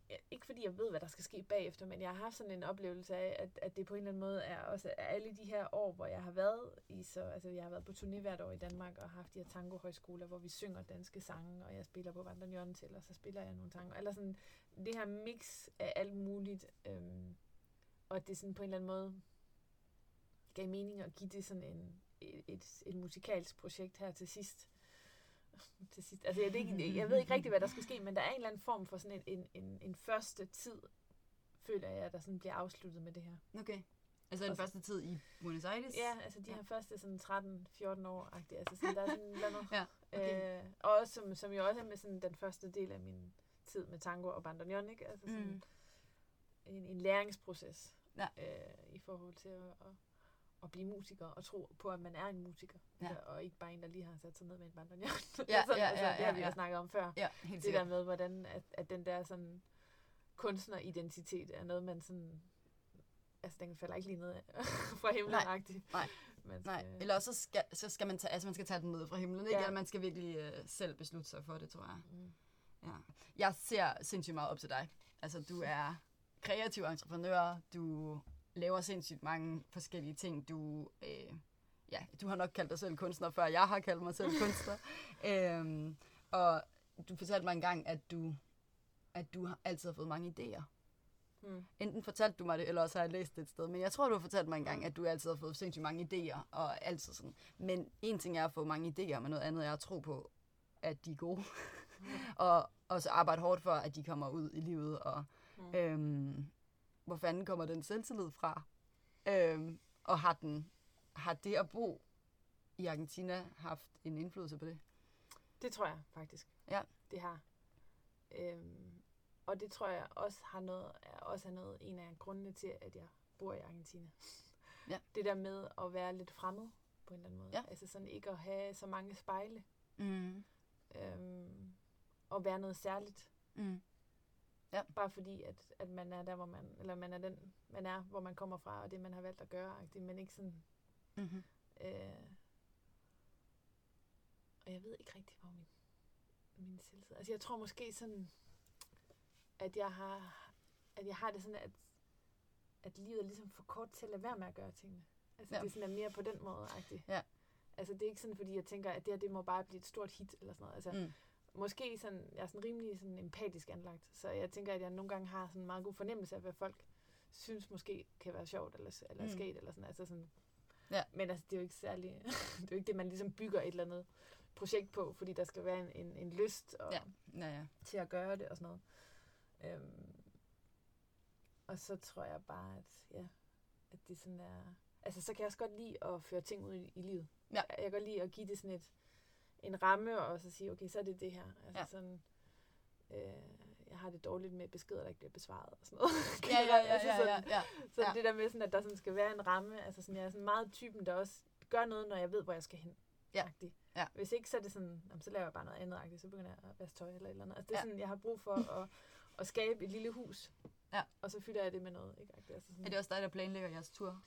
jeg, ikke fordi jeg ved, hvad der skal ske bagefter, men jeg har haft sådan en oplevelse af, at, at det på en eller anden måde er også er alle de her år, hvor jeg har været i så, altså jeg har været på turné hvert år i Danmark og haft de her tangohøjskoler, hvor vi synger danske sange, og jeg spiller på Vandrende til, og så spiller jeg nogle tango. Eller sådan det her mix af alt muligt, øhm, og det er sådan på en eller anden måde gav mening at give det sådan en, et, et, et musikalsk projekt her til sidst. til sidst. Altså, jeg, det ikke, jeg ved ikke rigtig, hvad der skal ske, men der er en eller anden form for sådan en, en, en, en første tid, føler jeg, der sådan bliver afsluttet med det her. Okay. Altså den første tid i Buenos Aires? Ja, altså de ja. her første sådan 13-14 år -agtigt. Altså sådan, der er sådan noget. ja, okay. øh, og også, som, som jo også er med sådan den første del af min tid med tango og bandoneon, ikke? Altså sådan mm. en, en læringsproces ja. øh, i forhold til at, at at blive musiker og tro på, at man er en musiker. Ja. Altså, og ikke bare en, der lige har sat sig ned med en bandoneon. Ja, *laughs* sådan, ja, altså, ja, det har vi ja, jo snakket om før. Ja, helt det der med, hvordan at, at den der sådan kunstneridentitet er noget, man sådan... Altså, den falder ikke lige ned *laughs* fra himlen Nej, nej. Man skal, Nej, eller også så skal, så skal man tage, altså man skal tage den ned fra himlen, ikke? Ja. Eller man skal virkelig uh, selv beslutte sig for det, tror jeg. Mm. Ja. Jeg ser sindssygt meget op til dig. Altså, du er kreativ entreprenør, du laver sindssygt mange forskellige ting. Du, øh, ja, du har nok kaldt dig selv kunstner, før jeg har kaldt mig selv *laughs* kunstner. øhm, og du fortalte mig engang, at du, at du har altid har fået mange idéer. Mm. Enten fortalte du mig det, eller også har jeg læst det et sted. Men jeg tror, du har fortalt mig engang, at du altid har fået sindssygt mange idéer. Og altid sådan. Men en ting er at få mange idéer, men noget andet er at tro på, at de er gode. Mm. *laughs* og, og så arbejde hårdt for, at de kommer ud i livet. Og, mm. øhm, hvor fanden kommer den selvtillid fra? Øhm, og har, den, har det at bo i Argentina haft en indflydelse på det? Det tror jeg faktisk. Ja. Det har. Øhm, og det tror jeg også har noget, er også er noget, en af grundene til, at jeg bor i Argentina. Ja. Det der med at være lidt fremmed på en eller anden måde. Ja. Altså sådan ikke at have så mange spejle. Mm. Øhm, og være noget særligt. Mm. Ja. Bare fordi, at, at man er der, hvor man, eller man er den, man er, hvor man kommer fra, og det, man har valgt at gøre, men ikke sådan... Mm-hmm. Øh, og jeg ved ikke rigtig, hvor min, min selvtid... Altså, jeg tror måske sådan, at jeg har, at jeg har det sådan, at, at livet er ligesom for kort til at lade være med at gøre tingene. Altså, ja. det er sådan er mere på den måde, -agtigt. Ja. Altså, det er ikke sådan, fordi jeg tænker, at det her, det må bare blive et stort hit, eller sådan noget. Altså, mm måske sådan, jeg er sådan rimelig sådan empatisk anlagt, så jeg tænker, at jeg nogle gange har sådan en meget god fornemmelse af, hvad folk synes måske kan være sjovt eller, eller mm. sket, eller sådan, altså sådan. Ja. Men altså, det er jo ikke særlig, *laughs* det er jo ikke det, man ligesom bygger et eller andet projekt på, fordi der skal være en, en, en lyst og, ja. Ja, ja. til at gøre det og sådan noget. Øhm, og så tror jeg bare, at, ja, at det sådan er... Altså, så kan jeg også godt lide at føre ting ud i, i livet. Ja. Jeg, jeg kan godt lide at give det sådan et, en ramme, og så sige, okay, så er det det her. Altså ja. sådan, øh, jeg har det dårligt med beskeder, der ikke bliver besvaret og sådan noget. ja, ja, ja, *laughs* altså sådan, ja, ja, Så ja. det der med, sådan, at der sådan skal være en ramme, altså sådan, jeg er sådan meget typen, der også gør noget, når jeg ved, hvor jeg skal hen. Ja. ja. Hvis ikke, så er det sådan, jamen, så laver jeg bare noget andet, -agtigt. så begynder jeg at vaske tøj eller et eller andet. Altså, det er ja. sådan, jeg har brug for at, at skabe et lille hus, ja. og så fylder jeg det med noget. Ikke? Altså sådan, er det også dig, der planlægger jeres tur?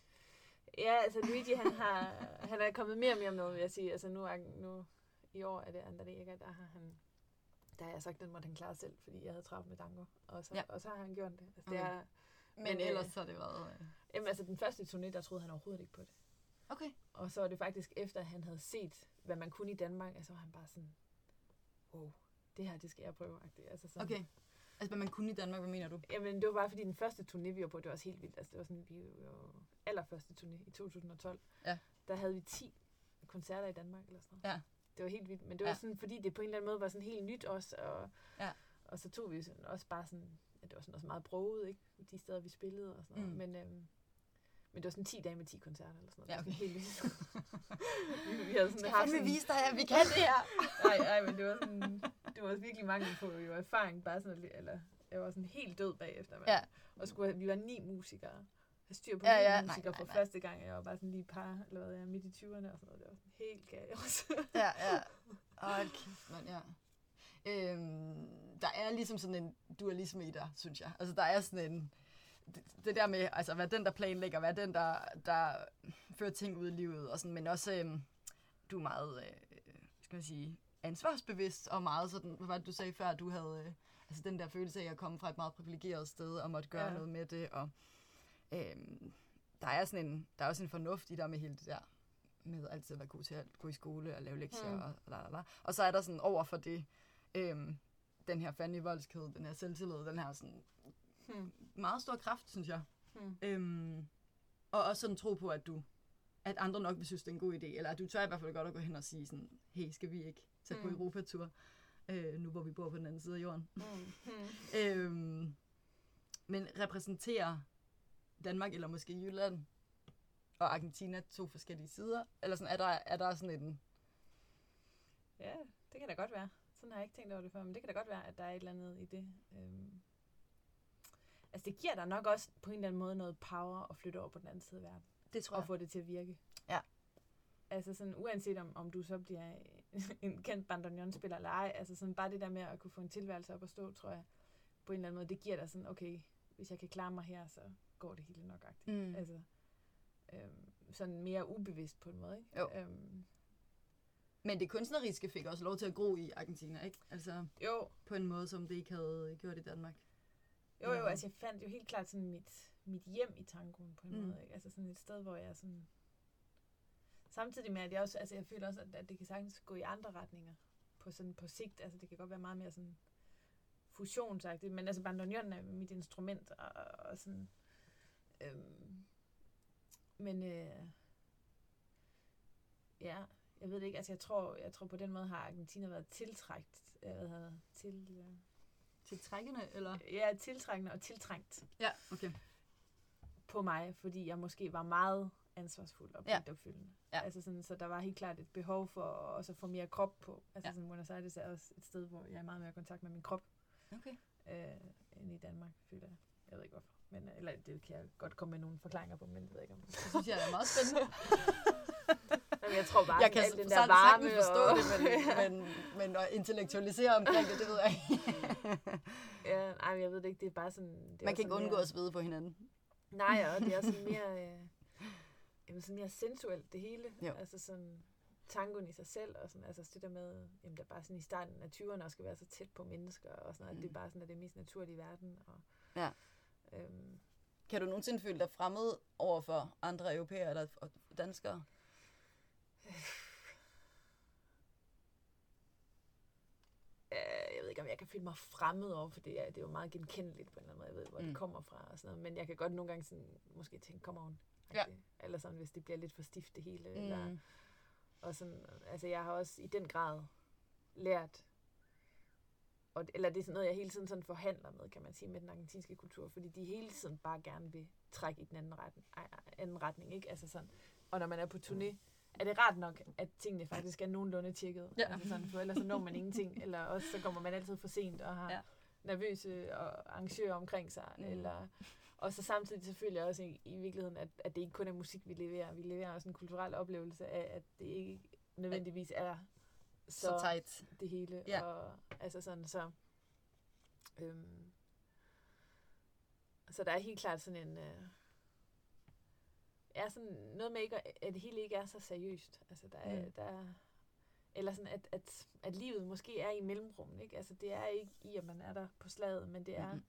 Ja, altså Luigi, han, har, han er kommet mere og mere med, vil jeg sige. Altså nu, er, nu i år er det Andrea, der har han der har jeg sagt, den måtte han klare selv, fordi jeg havde travlt med tango. Og så, ja. og så har han gjort det. Altså, okay. det er, men, men ellers øh, så har det været... Øh... Jamen, altså den første turné, der troede han overhovedet ikke på det. Okay. Og så var det faktisk efter, at han havde set, hvad man kunne i Danmark, altså var han bare sådan, wow, det her, det skal jeg prøve. Altså sådan, okay. Altså, hvad man kunne i Danmark, hvad mener du? Jamen, det var bare fordi den første turné, vi var på, det var også helt vildt. Altså, det var sådan, vi var allerførste turné i 2012. Ja. Der havde vi 10 koncerter i Danmark, eller sådan noget. Ja det var helt vildt. Men det var ja. sådan, fordi det på en eller anden måde var sådan helt nyt også. Og, ja. og så tog vi sådan også bare sådan, ja, det var sådan også meget broget, ikke? De steder, vi spillede og sådan noget. Mm. Men, øhm, men det var sådan 10 dage med 10 koncerter eller sådan noget. Ja, okay. helt vildt. *laughs* vi, havde sådan haft sådan... vise dig, at vi kan det her? *laughs* nej, nej, men det var sådan, det var virkelig mangel på jo erfaring, bare sådan, eller jeg var sådan helt død bagefter. Man. Ja. Og skulle, vi var ni musikere have styr på ja, ja, musikere for nej, første gang. Jeg var bare sådan lige par, eller hvad jeg midt i 20'erne og sådan noget. Det var sådan helt kaos. *laughs* ja, ja. *laughs* Hold kæft, man, ja. Øhm, der er ligesom sådan en dualisme i dig, synes jeg. Altså, der er sådan en... Det, det der med, altså, hvad den, der planlægger, hvad den, der, der fører ting ud i livet, og sådan, men også, øhm, du er meget, øh, skal man sige, ansvarsbevidst og meget sådan, hvad var det, du sagde før, at du havde øh, altså den der følelse af at komme fra et meget privilegeret sted og måtte gøre ja. noget med det. Og øhm, der er sådan en, der er også en fornuft i der med hele det der med altid at være god til at gå i skole og lave lektier Mm. mm. og la, la, la. Og så er der sådan over for det, øhm, den her fandme voldskhed, den her selvtillid, den her sådan Hmm. meget stor kraft, synes jeg. Hmm. Øhm, og også sådan tro på, at du at andre nok vil synes, det er en god idé. Eller at du tør i hvert fald godt at gå hen og sige sådan, hey, skal vi ikke tage på Mm. Europatur, øh, nu hvor vi bor på den anden side af jorden. Hmm. *laughs* øhm, men repræsenterer Danmark, eller måske Jylland, og Argentina to forskellige sider? Eller sådan, er der, er der sådan en... Ja, det kan da godt være. Sådan har jeg ikke tænkt over det før, men det kan da godt være, at der er et eller andet i det. Øhm. Altså det giver dig nok også på en eller anden måde noget power at flytte over på den anden side af verden. Det tror Og få det til at virke. Ja. Altså sådan, uanset om, om du så bliver *laughs* en kendt bandoneon-spiller eller ej, altså sådan bare det der med at kunne få en tilværelse op at stå, tror jeg, på en eller anden måde, det giver dig sådan, okay, hvis jeg kan klare mig her, så går det hele nok agtigt. Mm. Altså, øhm, sådan mere ubevidst på en måde, ikke? Jo. Øhm, Men det kunstneriske fik også lov til at gro i Argentina, ikke? Altså jo, på en måde, som det ikke havde gjort i Danmark. Jo, jo, altså jeg fandt jo helt klart sådan mit, mit hjem i tangoen på en Mm. måde. Ikke? Altså sådan et sted, hvor jeg sådan... Samtidig med, at jeg også, altså jeg føler også, at, at det kan sagtens gå i andre retninger på sådan på sigt. Altså det kan godt være meget mere sådan fusionsagtigt, men altså bandoneon er mit instrument, og, og sådan... Øhm, men øh, ja, jeg ved det ikke, altså jeg tror, jeg tror på den måde har Argentina været tiltrækt, øh, til, øh, Tiltrækkende, eller? ja, tiltrækkende og tiltrængt Ja, okay. på mig, fordi jeg måske var meget ansvarsfuld og Ja. pligtopfyldende. Ja. Altså sådan, så der var helt klart et behov for også at få mere krop på. Altså Ja. sådan, Buenos Aires er også et sted, hvor jeg er meget mere i kontakt med min krop, Okay. øh, end i Danmark, føler jeg. Jeg ved ikke hvorfor. Men, øh, eller det kan jeg godt komme med nogle forklaringer på, men det ved jeg ikke om. Det synes jeg er meget spændende. *laughs* Jamen, jeg tror bare, jeg kan den der varme forstå og... det, men, *laughs* men, men at intellektualisere omkring det, det ved jeg ikke. *laughs* ja, nej, men jeg ved det ikke. Det er bare sådan... Det er Man kan ikke undgå mere- at svede på hinanden. Nej, og det er sådan mere, øh, jamen sådan mere sensuelt det hele. Jo. Altså sådan tangoen i sig selv, og sådan, altså det der med, jamen der er bare sådan i starten af 20'erne og skal være så tæt på mennesker, og sådan noget, mm. det er bare sådan, at det er mest naturlige i verden. Og, Ja. Øhm, Kan du nogensinde føle dig fremmed over for andre europæere eller danskere? øh, jeg ved ikke, om jeg kan føle mig fremmed over, for det er, det er jo meget genkendeligt på en eller anden måde. Jeg ved, hvor. Mm. det kommer fra og sådan noget. Men jeg kan godt nogle gange sådan, måske tænke, come on. Ja. Eller sådan, hvis det bliver lidt for stift det hele. Mm. Eller, Og sådan, altså jeg har også i den grad lært, og, eller det er sådan noget, jeg hele tiden sådan forhandler med, kan man sige, med den argentinske kultur, fordi de hele tiden bare gerne vil trække i den anden ej, anden retning ikke? Altså sådan, og når man er på turné, er det rart nok, at tingene faktisk er nogenlunde tjekket. Ja. Altså sådan, for ellers så når man ingenting, *laughs* eller også så kommer man altid for sent og har Ja. nervøse og arrangører omkring sig, mm. eller og så samtidig selvfølgelig også i, i virkeligheden, at, at det ikke kun er musik, vi leverer. Vi leverer også en kulturel oplevelse af, at det ikke nødvendigvis er så, Så tight. det hele. Ja. Og, altså sådan, så, øhm, så der er helt klart sådan en... Øh, er sådan noget med, ikke, at det hele ikke er så seriøst. Altså, der er, Mm. mm. der er, eller sådan, at, at, at livet måske er i mellemrummet. Ikke? Altså, det er ikke i, at man er der på slaget, men det er Mhm.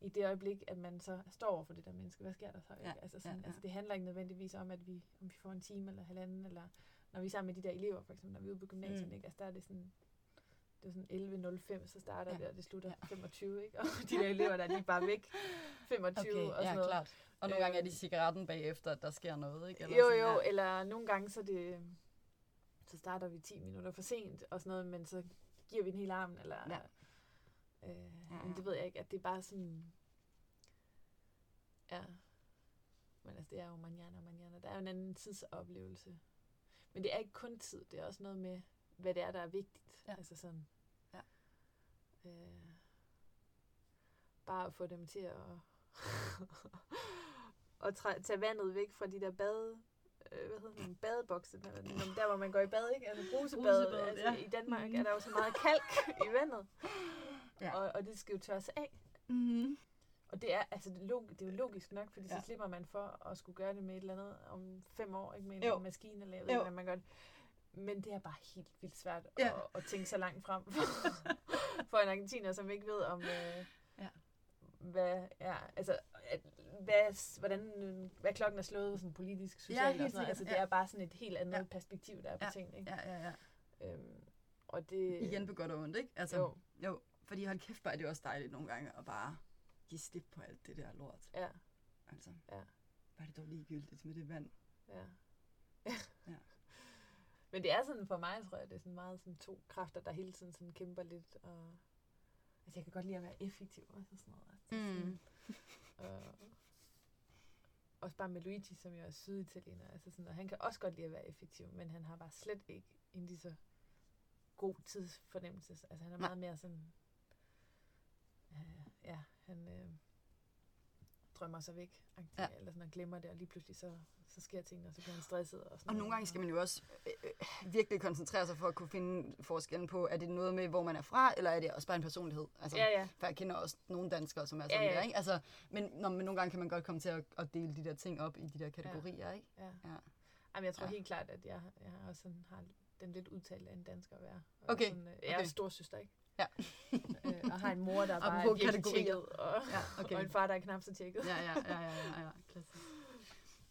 i det øjeblik, at man så står over for det der menneske. Hvad sker der så? Ikke? Ja, Altså, sådan, ja, ja. altså, det handler ikke nødvendigvis om, at vi, om vi får en time eller halvanden, eller når vi er sammen med de der elever, for eksempel, når vi er ude på gymnasiet, Mm. ikke? Altså, der er det sådan, det er sådan 11.05, så starter Ja. det, og det slutter Ja. ja. 25, ikke? Og de der elever, der de er bare væk 25 Okay, og sådan ja, noget. klart. Og nogle gange er de Øhm. cigaretten bagefter, at der sker noget, ikke? jo, sådan, jo, ja. eller nogle gange, så, det, så starter vi 10 minutter for sent og sådan noget, men så giver vi en hel arm, eller... Ja. Øh, Ja, men det ved jeg ikke, at det er bare sådan... Ja. Men altså, det er jo manjana manjana. Der er jo en anden tidsoplevelse. Men det er ikke kun tid, det er også noget med, hvad det er, der er vigtigt. Ja. Altså sådan... Ja. Øh, bare at få dem til at... *laughs* at træ- tage vandet væk fra de der bade, øh, hvad hedder det, badebokse, der, der hvor man går i bad, ikke? Altså brusebad, Brusebadet, altså, ja. i Danmark Mhm. er der jo så meget kalk i vandet, Ja. og, og det skal jo tørres af. Mm-hmm. Og det er, altså, det er, log, det er jo logisk nok, fordi ja. Ja. så slipper man for at skulle gøre det med et eller andet om fem år, ikke med en Jo. maskine, eller jeg ved Jo. hvad man gør det. men det er bare helt vildt svært Ja. at, at tænke så langt frem for *laughs* en argentiner, som ikke ved om, øh, Ja. hvad, ja, altså, at, hvad, hvordan, øh, hvad klokken er slået sådan politisk, socialt helt og sådan noget. Altså, det ja. er bare sådan et helt andet Ja. perspektiv, der er på Ja. tingene. Ikke? Ja, ja, ja. Øhm, og det, Igen på godt og ondt, ikke? Altså, Jo. jo. Fordi hold kæft, bare er det også dejligt nogle gange at bare give slip på alt det der lort. Ja, Altså, Ja. var det dog ligegyldigt med det vand. ja. Ja. *laughs* Men det er sådan for mig, tror jeg, det er sådan meget sådan to kræfter, der hele tiden sådan kæmper lidt. Og, altså, jeg kan godt lide at være effektiv og sådan noget. Altså, sådan, Og også bare med Luigi, som jo er syditaliener. Altså sådan, og han kan også godt lide at være effektiv, men han har bare slet ikke en lige så god tidsfornemmelse. Altså han er meget mere sådan... Øh, ja, han øh, drømmer sig væk. Ja. Ja. Eller sådan, og glemmer det, og lige pludselig så, så sker tingene, og så bliver han stresset. Og, sådan Og nogle gange skal man jo også øh, øh, virkelig koncentrere sig for at kunne finde forskellen på, er det noget med, hvor man er fra, eller er det også bare en personlighed? Altså, Ja, ja. For jeg kender også nogle danskere, som er Ja, sådan ja. der, ikke? Altså, men, når, men nogle gange kan man godt komme til at, at dele de der ting op i de der kategorier, ikke? Ja. Ja. Jamen, jeg tror Ja. ja. helt klart, at jeg, jeg også sådan har den lidt udtalt af en dansker at være. Og Okay, Sådan, øh, jeg er okay. storsøster, ikke? Ja. *laughs* øh, og har en mor, der bare er virkelig tjekket, og, Ja, okay. og en far, der er knap så tjekket. Ja, ja, ja, ja, ja, ja. Klassisk.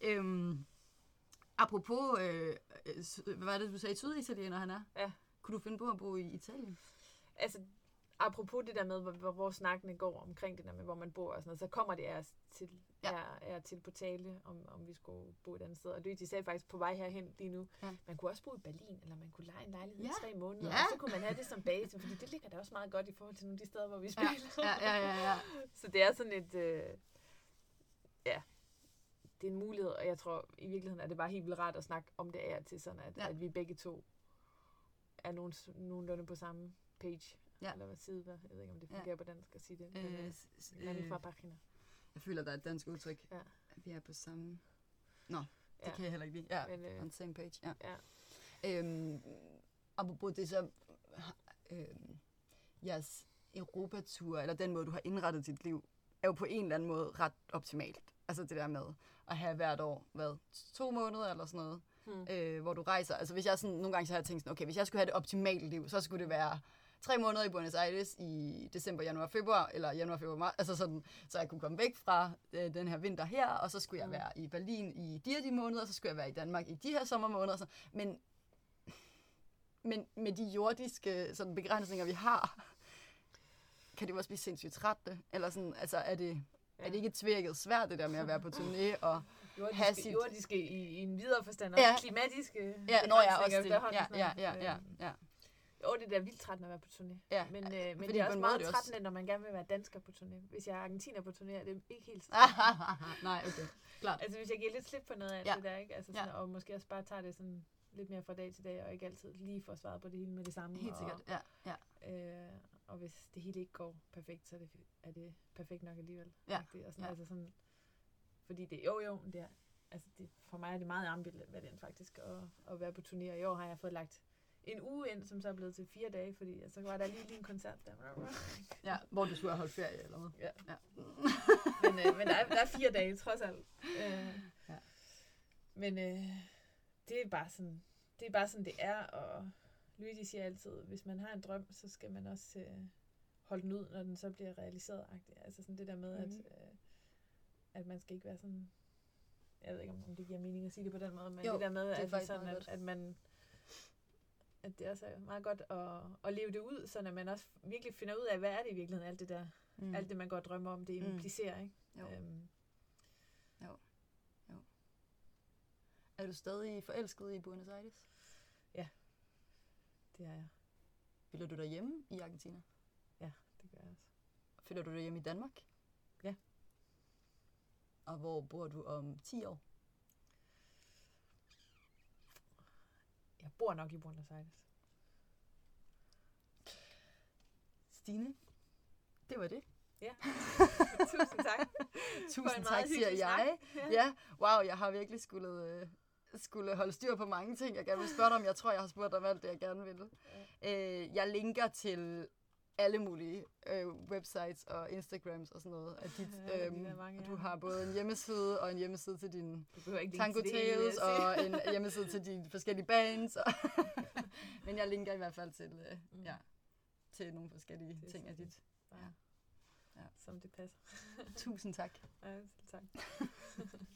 Øhm, apropos, øh, hvad var det, du sagde, syditaliener han er? Ja. Kunne du finde på at bo i Italien? Altså, apropos det der med, hvor, hvor, snakkene går omkring det der med, hvor man bor og sådan noget, så kommer det os til, Ja. ja. er, er til på tale, om, om vi skulle bo et andet sted. Og Luigi sagde faktisk på vej herhen lige nu, Ja. ja. man kunne også bo i Berlin, eller man kunne lege en lejlighed Ja. i tre måneder, Ja. og så kunne man have det som base, fordi det ligger da også meget godt i forhold til nogle af de steder, hvor vi spiller. Ja, ja, ja, ja. *laughs* Så det er sådan et, øh, ja, det er en mulighed, og jeg tror i virkeligheden er det bare helt vildt rart at snakke om det af til, sådan at, Ja. ja. at vi begge to er nogen, nogenlunde på samme page. Ja. Eller hvad side, hvad? Jeg ved ikke, om det Ja. fungerer på dansk at sige det. Men, Øh, s- øh, øh, fra pagina. Jeg føler, der er et dansk udtryk. Ja. Vi er på samme... Nå, det Ja. kan jeg heller ikke lide. Ja, Men, øh, on the same page. Ja. ja. Øhm, apropos det så... Øhm, jeres Europatur, eller den måde, du har indrettet dit liv, er jo på en eller anden måde ret optimalt. Altså det der med at have hvert år, hvad, to måneder eller sådan noget, Hmm. øh, hvor du rejser. Altså hvis jeg sådan, nogle gange så har jeg tænkt sådan, okay, hvis jeg skulle have det optimale liv, så skulle det være tre måneder i Buenos Aires i december, januar, februar, eller januar, februar, marts, altså sådan, så jeg kunne komme væk fra øh, den her vinter her, og så skulle jeg Mm. være i Berlin i de her de måneder, og så skulle jeg være i Danmark i de her sommermåneder. Så, men, men med de jordiske sådan, begrænsninger, vi har, kan det jo også blive sindssygt træt, eller sådan, altså er det, ja. er det ikke tvækket svært, det der med at være på turné, og *laughs* have Jordiske, sit- jordiske i, i en videre forstand, Ja. også klimatiske ja, når jeg også det. Ja, ja, ja, ja, ja. Jo, det er da vildt trættende at være på turné. Ja, Men, øh, men det er også meget det også- når man gerne vil være dansker på turné. Hvis jeg er argentiner på turné, er det ikke helt *laughs* Nej, okay. Klart. Altså hvis jeg giver lidt slip på noget af Ja. det der, ikke? Altså, sådan, Ja. og måske også bare tager det sådan lidt mere fra dag til dag, og ikke altid lige får svaret på det hele med det samme. Helt sikkert, ja. ja. Og, øh, og hvis det hele ikke går perfekt, så er det, er det perfekt nok alligevel. Ja. agtigt, Og sådan, Ja. altså sådan, fordi det, jo jo, det er, altså det, for mig er det meget ambivalent faktisk at, at være på turné, og i år har jeg fået lagt en uge ind, som så er blevet til fire dage, fordi så var der lige, lige en koncert der. *laughs* ja. Hvor du skulle have holdt ferie eller noget. Ja. Ja. *laughs* men, øh, men der, er, der er fire dage, trods alt. Øh, Ja. Men øh, det er bare sådan, det er bare sådan, det er, og Luigi siger altid, hvis man har en drøm, så skal man også øh, holde den ud, når den så bliver realiseret. -agtig. Altså sådan det der med, Mhm. mm-hmm. at, øh, at man skal ikke være sådan, jeg ved ikke, om det giver mening at sige det på den måde, men Jo, det der med, det at, sådan, at, at man at det også er meget godt at, at leve det ud, så man også virkelig finder ud af, hvad er det i virkeligheden, alt det der, Mm. alt det, man går og drømmer om, det Mm. implicerer, ikke? Jo. Øhm, Er du stadig forelsket i Buenos Aires? det er jeg. Føler du dig hjemme i Argentina? Det gør jeg også. Føler du dig hjemme i Danmark? Ja. Og hvor bor du om 10 år? Jeg bor nok i Buenos Aires. Stine, det var det. Ja. *laughs* Tusind tak. Tusind tak, siger jeg. Ja. Ja, wow, jeg har virkelig skulle, øh, skulle holde styr på mange ting, jeg gerne vil spørge dig om. Jeg tror, jeg har spurgt dig om alt det, jeg gerne vil. Øh, jeg linker til alle mulige øh, websites og Instagrams og sådan noget. At dit, Ja, øhm, mange, ja. du har både en hjemmeside og en hjemmeside til din Du behøver ikke Tango Tales og en hjemmeside til de forskellige bands. Og *laughs* Men jeg linker i hvert fald til, øh, Mm. ja, til nogle forskellige Det ting af dit. Bare, Ja. Ja. Som det passer. Tusind tak. Ja, tak. *laughs*